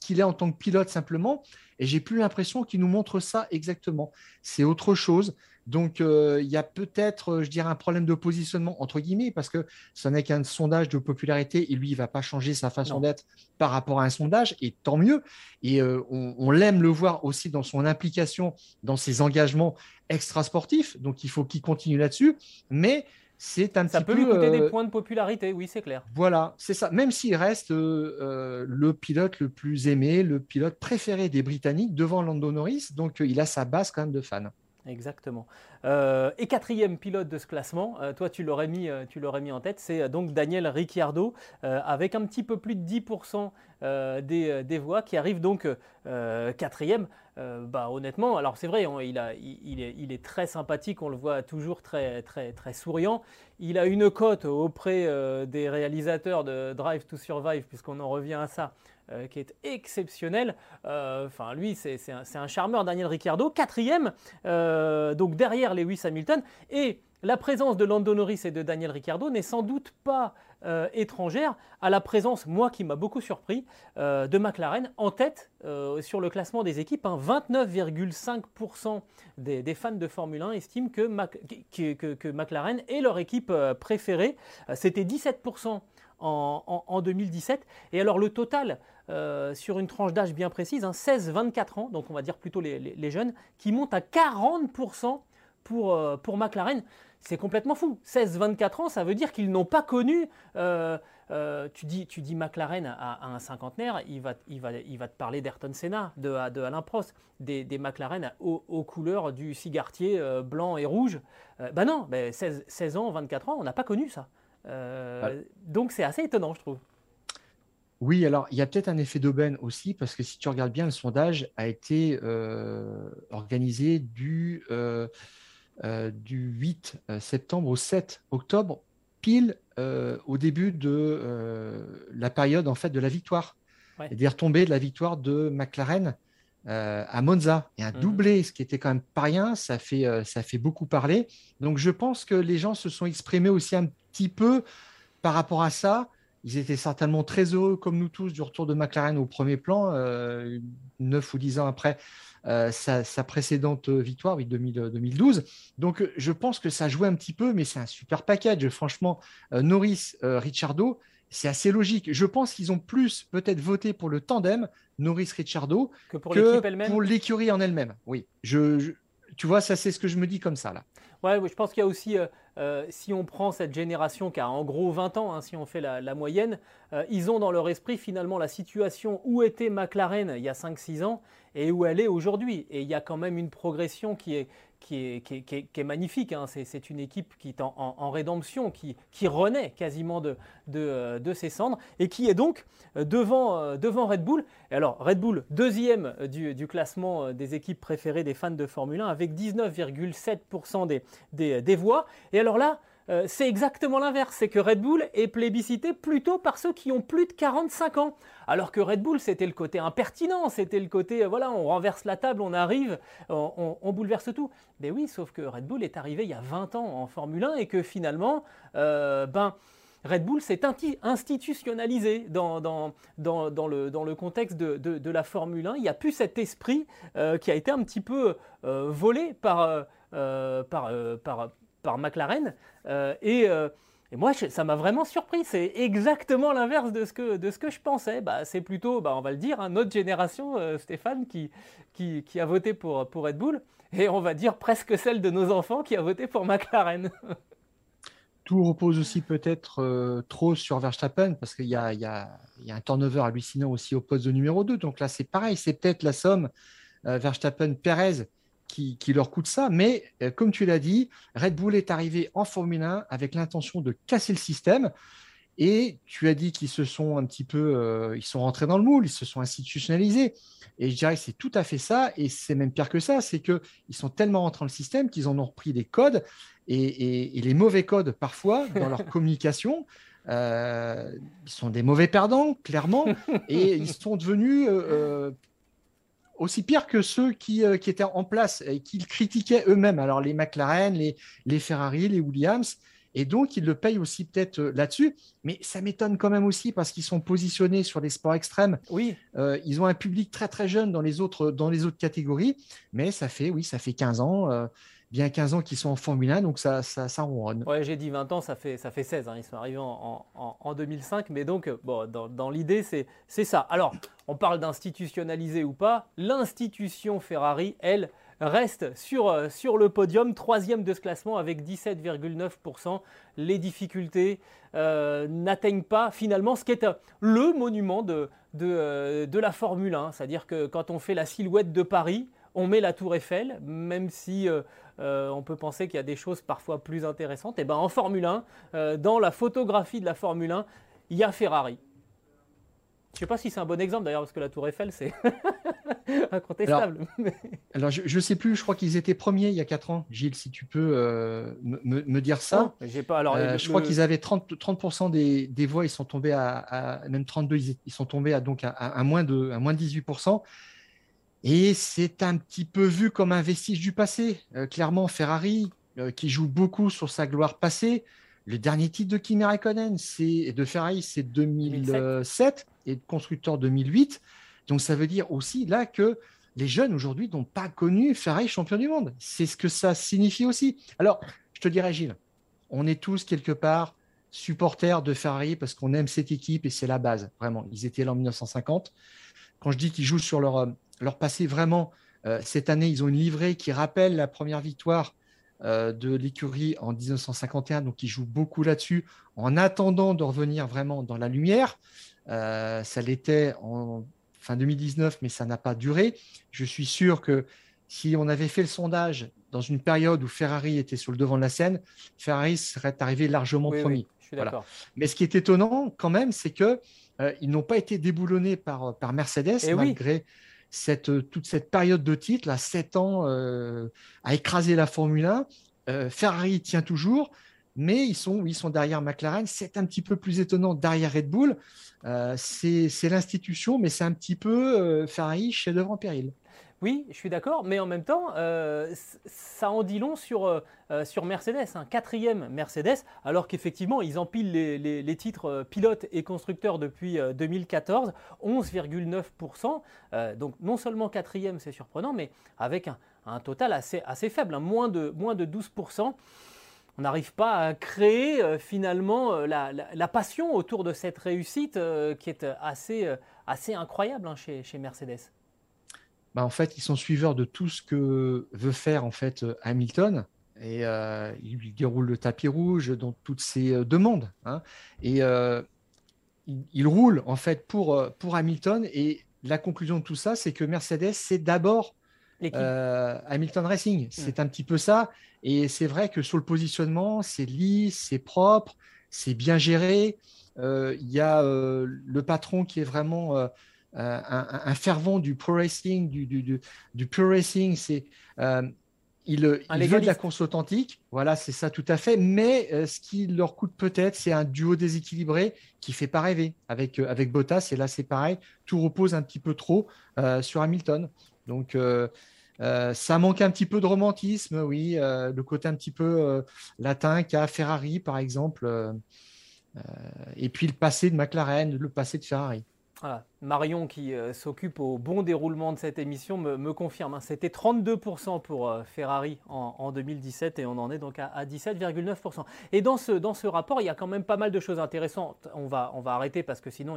[SPEAKER 2] qu'il est en tant que pilote simplement. Et j'ai plus l'impression qu'il nous montre ça exactement. C'est autre chose. Donc, euh, il y a peut-être, euh, je dirais, un problème de positionnement, entre guillemets, parce que ce n'est qu'un sondage de popularité et lui, il ne va pas changer sa façon d'être par rapport à un sondage, et tant mieux. Et euh, on, l'aime le voir aussi dans son implication, dans ses engagements extrasportifs. Donc, il faut qu'il continue là-dessus. Mais c'est un
[SPEAKER 1] ça
[SPEAKER 2] peut
[SPEAKER 1] lui coûter des points de popularité, oui, c'est clair.
[SPEAKER 2] Voilà, c'est ça. Même s'il reste le pilote le plus aimé, le pilote préféré des Britanniques devant Lando Norris, donc il a sa base quand même de fans.
[SPEAKER 1] Exactement. Euh, et quatrième pilote de ce classement, euh, toi tu l'aurais mis, euh, tu l'aurais mis en tête, c'est donc Daniel Ricciardo avec un petit peu plus de 10% des, voix qui arrive donc quatrième. bah, honnêtement, alors c'est vrai, il, est, très sympathique, on le voit toujours très souriant. Il a une cote auprès des réalisateurs de Drive to Survive, puisqu'on en revient à ça, euh, qui est exceptionnel. Euh, enfin, lui, c'est un, charmeur, Daniel Ricciardo. Quatrième, euh, donc derrière Lewis Hamilton. Et la présence de Lando Norris et de Daniel Ricciardo n'est sans doute pas étrangère à la présence, moi qui m'a beaucoup surpris, de McLaren en tête sur le classement des équipes. 29,5% hein. des, fans de Formule 1 estiment que, que McLaren est leur équipe préférée. C'était 17% en, 2017. Et alors le total euh, sur une tranche d'âge bien précise, 16-24 hein, ans, donc on va dire plutôt les, jeunes, qui monte à 40% pour, euh, pour McLaren. C'est complètement fou. 16-24 ans, ça veut dire qu'ils n'ont pas connu... Euh, tu, dis, tu dis McLaren à, un cinquantenaire, il va, il va, il va te parler d'Ayrton Senna, de, de Alain Prost, des, des McLaren aux, couleurs du cigartier blanc et rouge. ben non, 16, 16 ans, 24 ans, on n'a pas connu ça. Donc c'est assez étonnant, je trouve.
[SPEAKER 2] Oui, alors il y a peut-être un effet d'aubaine aussi, parce que si tu regardes bien, le sondage a été euh, organisé du, euh, du 8 septembre au 7 octobre. pile au début de la période en fait de la victoire, et des retombées de la victoire de McLaren à Monza et un mhm. doublé, ce qui était quand même pas rien, ça fait, ça fait beaucoup parler. Donc je pense que les gens se sont exprimés aussi un petit peu par rapport à ça. Ils étaient certainement très heureux, comme nous tous, du retour de McLaren au premier plan, neuf ou dix ans après euh, sa, précédente victoire, oui, 2012. Donc, je pense que ça jouait un petit peu, mais c'est un super package. Franchement, euh, Norris, euh, Ricciardo, c'est assez logique. Je pense qu'ils ont plus peut-être voté pour le tandem Norris-Ricciardo que pour l'écurie en elle-même. Oui, je, tu vois, ça c'est ce que je me dis comme ça là.
[SPEAKER 1] Ouais, je pense qu'il y a aussi, si on prend cette génération qui a en gros 20 ans, hein, si on fait la, moyenne, ils ont dans leur esprit finalement la situation où était McLaren il y a 5-6 ans et où elle est aujourd'hui. Et il y a quand même une progression qui est, qui est, qui est, qui est, magnifique. Hein. C'est une équipe qui est en, rédemption, qui, renaît quasiment de, de, de, ses cendres et qui est donc devant, devant Red Bull. Et alors, Red Bull, deuxième du, du, classement des équipes préférées des fans de Formule 1 avec 19,7% des, des, des voix. Et alors là, euh, c'est exactement l'inverse, c'est que Red Bull est plébiscité plutôt par ceux qui ont plus de 45 ans. Alors que Red Bull, c'était le côté impertinent, c'était le côté, euh, voilà, on renverse la table, on arrive, on, bouleverse tout. Mais oui, sauf que Red Bull est arrivé il y a 20 ans en Formule 1 et que finalement, euh, ben, Red Bull s'est institutionnalisé dans, dans, dans, le, contexte de, la Formule 1. Il n'y a plus cet esprit qui a été un petit peu volé par, par McLaren. Euh, euh, et, moi, ça m'a vraiment surpris. C'est exactement l'inverse de, ce que, de ce que je pensais. Bah, c'est plutôt, bah, on va le dire, hein, notre génération, euh, Stéphane, qui, qui, a voté pour, pour Red Bull. Et on va dire presque celle de nos enfants qui a voté pour McLaren.
[SPEAKER 2] Tout repose aussi peut-être trop sur Verstappen parce qu'il y, y, y a, un turnover hallucinant aussi au poste de numéro 2. Donc là, c'est pareil, c'est peut-être la somme Verstappen-Perez qui, leur coûte ça. Mais euh, comme tu l'as dit, Red Bull est arrivé en Formule 1 avec l'intention de casser le système. Et tu as dit qu'ils se sont un petit peu, euh, ils sont rentrés dans le moule, ils se sont institutionnalisés. Et je dirais que c'est tout à fait ça. Et c'est même pire que ça, c'est qu'ils sont tellement rentrés dans le système qu'ils en ont repris des codes et, les mauvais codes parfois dans leur communication. Euh, ils sont des mauvais perdants, clairement, et ils sont devenus aussi pire que ceux qui, euh, qui étaient en place et qu'ils critiquaient eux-mêmes. Alors les McLaren, les, les, Ferrari, les Williams. Et donc, ils le payent aussi peut-être euh, là-dessus. Mais ça m'étonne quand même aussi parce qu'ils sont positionnés sur les sports extrêmes.
[SPEAKER 1] Oui.
[SPEAKER 2] Euh, ils ont un public très, très jeune dans les autres, dans les autres catégories. Mais ça fait, oui, ça fait 15 ans bien 15 ans qu'ils sont en Formule 1, donc ça, ça, ronronne.
[SPEAKER 1] Ouais, j'ai dit 20 ans, ça fait, ça fait 16. Hein. Ils sont arrivés en, en, 2005, mais donc, bon, dans, dans l'idée, c'est ça. Alors, on parle d'institutionnaliser ou pas. L'institution Ferrari, elle, reste sur, euh, sur le podium, troisième de ce classement avec 17,9%. Les difficultés euh, n'atteignent pas finalement ce qui est euh, le monument de, de, de la Formule 1. C'est-à-dire que quand on fait la silhouette de Paris, on met la tour Eiffel, même si euh, euh, on peut penser qu'il y a des choses parfois plus intéressantes. Et eh ben en Formule 1, euh, dans la photographie de la Formule 1, il y a Ferrari. Je ne sais pas si c'est un bon exemple d'ailleurs, parce que la Tour Eiffel, c'est incontestable.
[SPEAKER 2] Alors, je ne sais plus, je crois qu'ils étaient premiers il y a 4 ans. Gilles, si tu peux me, dire ça.
[SPEAKER 1] j'ai pas, alors,
[SPEAKER 2] je crois qu'ils avaient 30%, 30 des, voix, ils sont tombés à, même 32, ils, sont tombés à, donc à, moins de, à moins de 18%. Et c'est un petit peu vu comme un vestige du passé. Euh, clairement, Ferrari, euh, qui joue beaucoup sur sa gloire passée. Le dernier titre de Kimi Raikkonen c'est, de Ferrari, c'est 2007 et de constructeur 2008. Donc ça veut dire aussi là que les jeunes aujourd'hui n'ont pas connu Ferrari champion du monde. C'est ce que ça signifie aussi. Alors, je te dirais, Gilles, on est tous quelque part supporters de Ferrari parce qu'on aime cette équipe et c'est la base, vraiment. Ils étaient là en 1950. Quand je dis qu'ils jouent sur leur, euh, leur passé vraiment, euh, cette année, ils ont une livrée qui rappelle la première victoire euh, de l'écurie en 1951, donc ils jouent beaucoup là-dessus, en attendant de revenir vraiment dans la lumière. Euh, ça l'était en fin 2019, mais ça n'a pas duré. Je suis sûr que si on avait fait le sondage dans une période où Ferrari était sur le devant de la scène, Ferrari serait arrivé largement premier. Mais ce qui est étonnant quand même, c'est que ils n'ont pas été déboulonnés par, par Mercedes,
[SPEAKER 1] eh
[SPEAKER 2] malgré cette, toute cette période de titre, là, 7 ans, euh, à écraser la Formule 1. Euh, Ferrari tient toujours. mais ils sont, derrière McLaren. C'est un petit peu plus étonnant derrière Red Bull. Euh, c'est l'institution, mais c'est un petit peu euh, Ferrari chef-d'œuvre en péril.
[SPEAKER 1] Oui, je suis d'accord, mais en même temps, euh, ça en dit long sur, euh, euh, sur Mercedes, un quatrième Mercedes, alors qu'effectivement, ils empilent les, titres pilotes et constructeurs depuis 2014, 11,9%. donc non seulement quatrième, c'est surprenant, mais avec un, total assez, faible, hein, moins, de, moins de 12% on n'arrive pas à créer finalement la, passion autour de cette réussite qui est assez, assez incroyable hein, chez, chez Mercedes.
[SPEAKER 2] Bah, en fait, ils sont suiveurs de tout ce que veut faire en fait euh, Hamilton. Et euh, il déroule le tapis rouge dans toutes ses euh, demandes. Hein. Et il, roule en fait pour, pour Hamilton. Et la conclusion de tout ça, c'est que Mercedes, c'est d'abord Hamilton Racing. Mm. C'est un petit peu ça. Et c'est vrai que sur le positionnement, c'est lisse, c'est propre, c'est bien géré. Il y a le patron qui est vraiment euh, un, fervent du pro racing, du, du, du, pure racing, c'est euh, il, il veut de la course authentique, voilà, c'est ça tout à fait. Mais euh, ce qui leur coûte peut-être, c'est un duo déséquilibré qui fait pas rêver avec avec Bottas. Et là, c'est pareil, tout repose un petit peu trop sur Hamilton. Donc ça manque un petit peu de romantisme, oui, le côté un petit peu latin qu'a Ferrari, par exemple. et puis le passé de McLaren, le passé de Ferrari.
[SPEAKER 1] Marion, qui euh, s'occupe au bon déroulement de cette émission, me, confirme. Hein. C'était 32% pour euh, Ferrari en, 2017 et on en est donc à, 17,9%. Et dans ce, dans ce rapport, il y a quand même pas mal de choses intéressantes. On va, arrêter parce que sinon,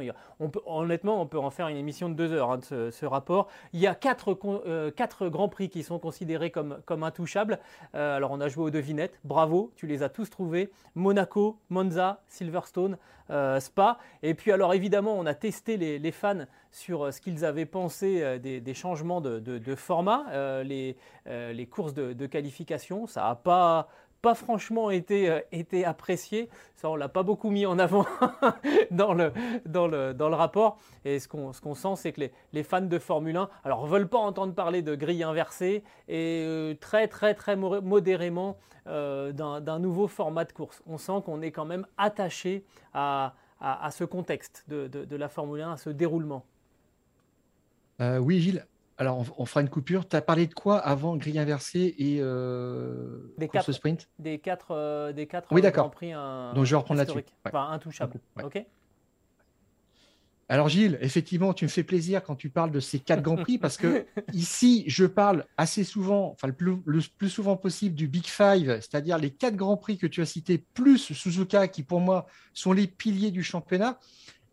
[SPEAKER 1] honnêtement, on peut en faire une émission de deux heures hein, ce, rapport. Il y a quatre, euh, quatre, grands prix qui sont considérés comme intouchables. alors, on a joué aux devinettes. Bravo, tu les as tous trouvés. Monaco, Monza, Silverstone, Spa. Et puis, alors évidemment, on a testé les, fans sur euh, ce qu'ils avaient pensé euh, des, changements de, format, euh, les, courses de, qualification. Ça n'a pas, pas franchement été, été apprécié. Ça, on l'a pas beaucoup mis en avant dans, le, dans, le, dans le rapport. Et ce qu'on ce sent, c'est que les, les, fans de Formule 1 alors, veulent pas entendre parler de grille inversée et très, très, très modérément d'un nouveau format de course. On sent qu'on est quand même attaché à, à, ce contexte de, de, la Formule 1, à ce déroulement
[SPEAKER 2] euh, Oui, Gilles. Alors, on, fera une coupure. Tu as parlé de quoi avant grille inversée et euh,
[SPEAKER 1] des quatre, sprint? Des quatre, euh, des quatre
[SPEAKER 2] oui, d'accord. Donc, je vais reprendre là-dessus.
[SPEAKER 1] Enfin, intouchable. Ok
[SPEAKER 2] alors Gilles, effectivement, tu me fais plaisir quand tu parles de ces quatre grands prix parce que ici, je parle assez souvent, enfin le plus, souvent possible du Big Five, c'est-à-dire les quatre grands prix que tu as cités, plus Suzuka, qui pour moi sont les piliers du championnat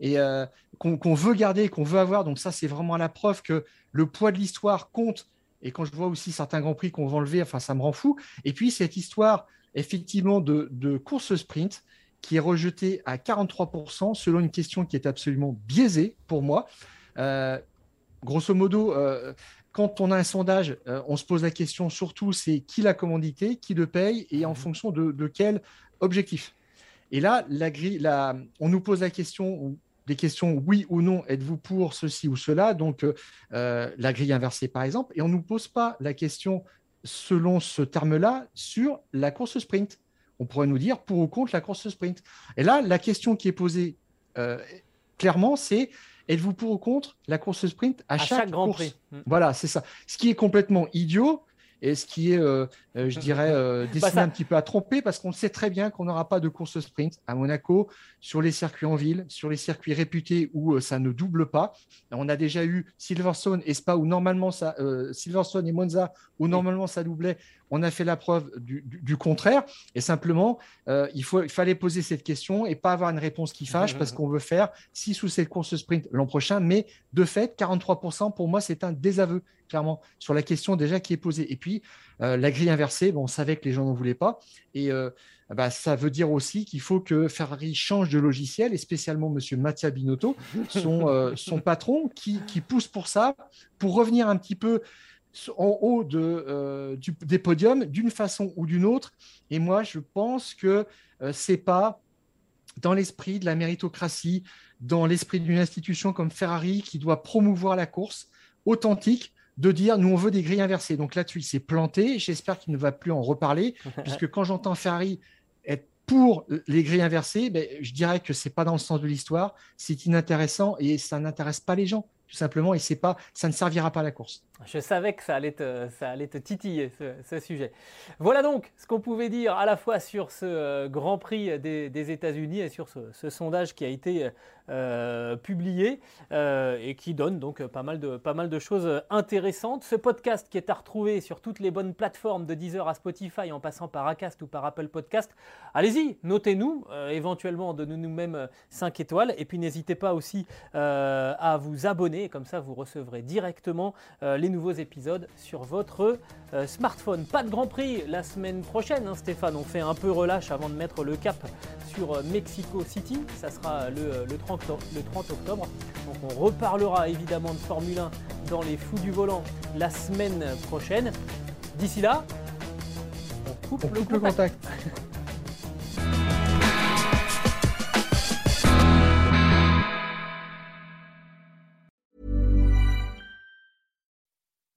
[SPEAKER 2] et euh, qu'on veut garder, qu'on veut avoir. Donc ça, c'est vraiment la preuve que le poids de l'histoire compte. Et quand je vois aussi certains grands prix qu'on va enlever, enfin, ça me rend fou. Et puis cette histoire, effectivement, de, de course sprint qui est rejeté à 43% selon une question qui est absolument biaisée pour moi. Euh, grosso modo, euh, quand on a un sondage, euh, on se pose la question surtout, c'est qui l'a commandité, qui le paye et en mhm. fonction de, quel objectif. Et là, la grille, on nous pose la question, des questions oui ou non, êtes-vous pour ceci ou cela, donc la grille inversée par exemple, et on ne nous pose pas la question selon ce terme-là sur la course sprint on pourrait nous dire pour ou contre la course sprint. Et là, la question qui est posée euh, clairement, c'est êtes-vous pour ou contre la course sprint à, chaque, Grand Prix mm. Voilà, c'est ça. Ce qui est complètement idiot, et ce qui est, euh, euh, je dirais, euh, bah, destiné un petit peu à tromper, parce qu'on sait très bien qu'on n'aura pas de course sprint à Monaco, sur les circuits en ville, sur les circuits réputés où ça ne double pas. On a déjà eu Silverstone et Spa, où normalement ça, Silverstone et Monza, où normalement ça doublait. On a fait la preuve du, contraire. Et simplement, il, faut, il fallait poser cette question et pas avoir une réponse qui fâche, parce qu'on veut faire 6 ou 7 courses sprint l'an prochain. Mais de fait, 43%, pour moi, c'est un désaveu clairement, sur la question déjà qui est posée. Et puis, euh, la grille inversée, bon, on savait que les gens n'en voulaient pas. Et euh, bah, ça veut dire aussi qu'il faut que Ferrari change de logiciel, et spécialement M. Mattia Binotto, son, euh, son patron, qui, pousse pour ça, pour revenir un petit peu en haut de, des podiums d'une façon ou d'une autre. Et moi, je pense que c'est pas dans l'esprit de la méritocratie, dans l'esprit d'une institution comme Ferrari qui doit promouvoir la course authentique, de dire nous on veut des grilles inversées. Donc là-dessus, il s'est planté. J'espère qu'il ne va plus en reparler, puisque quand j'entends Ferrari être pour les grilles inversées, ben, je dirais que c'est pas dans le sens de l'histoire, c'est inintéressant et ça n'intéresse pas les gens tout simplement, et c'est pas, ça ne servira pas à la course.
[SPEAKER 1] Je savais que ça allait te, ça allait te titiller ce, sujet. Voilà donc ce qu'on pouvait dire à la fois sur ce euh, Grand Prix des, États-Unis et sur ce, sondage qui a été euh, publié euh, et qui donne donc pas mal, de, pas mal de choses intéressantes. Ce podcast qui est à retrouver sur toutes les bonnes plateformes de Deezer à Spotify en passant par Acast ou par Apple Podcast. Allez-y, notez-nous, éventuellement de nous-mêmes 5 étoiles et puis n'hésitez pas aussi à vous abonner, comme ça vous recevrez directement les nouveaux épisodes sur votre euh, smartphone. Pas de Grand Prix la semaine prochaine, hein, Stéphane. On fait un peu relâche avant de mettre le cap sur euh, Mexico City. Ça sera le, le, 30, le 30 octobre. Donc on reparlera évidemment de Formule 1 dans les fous du volant la semaine prochaine. D'ici là,
[SPEAKER 2] on coupe, le, contact.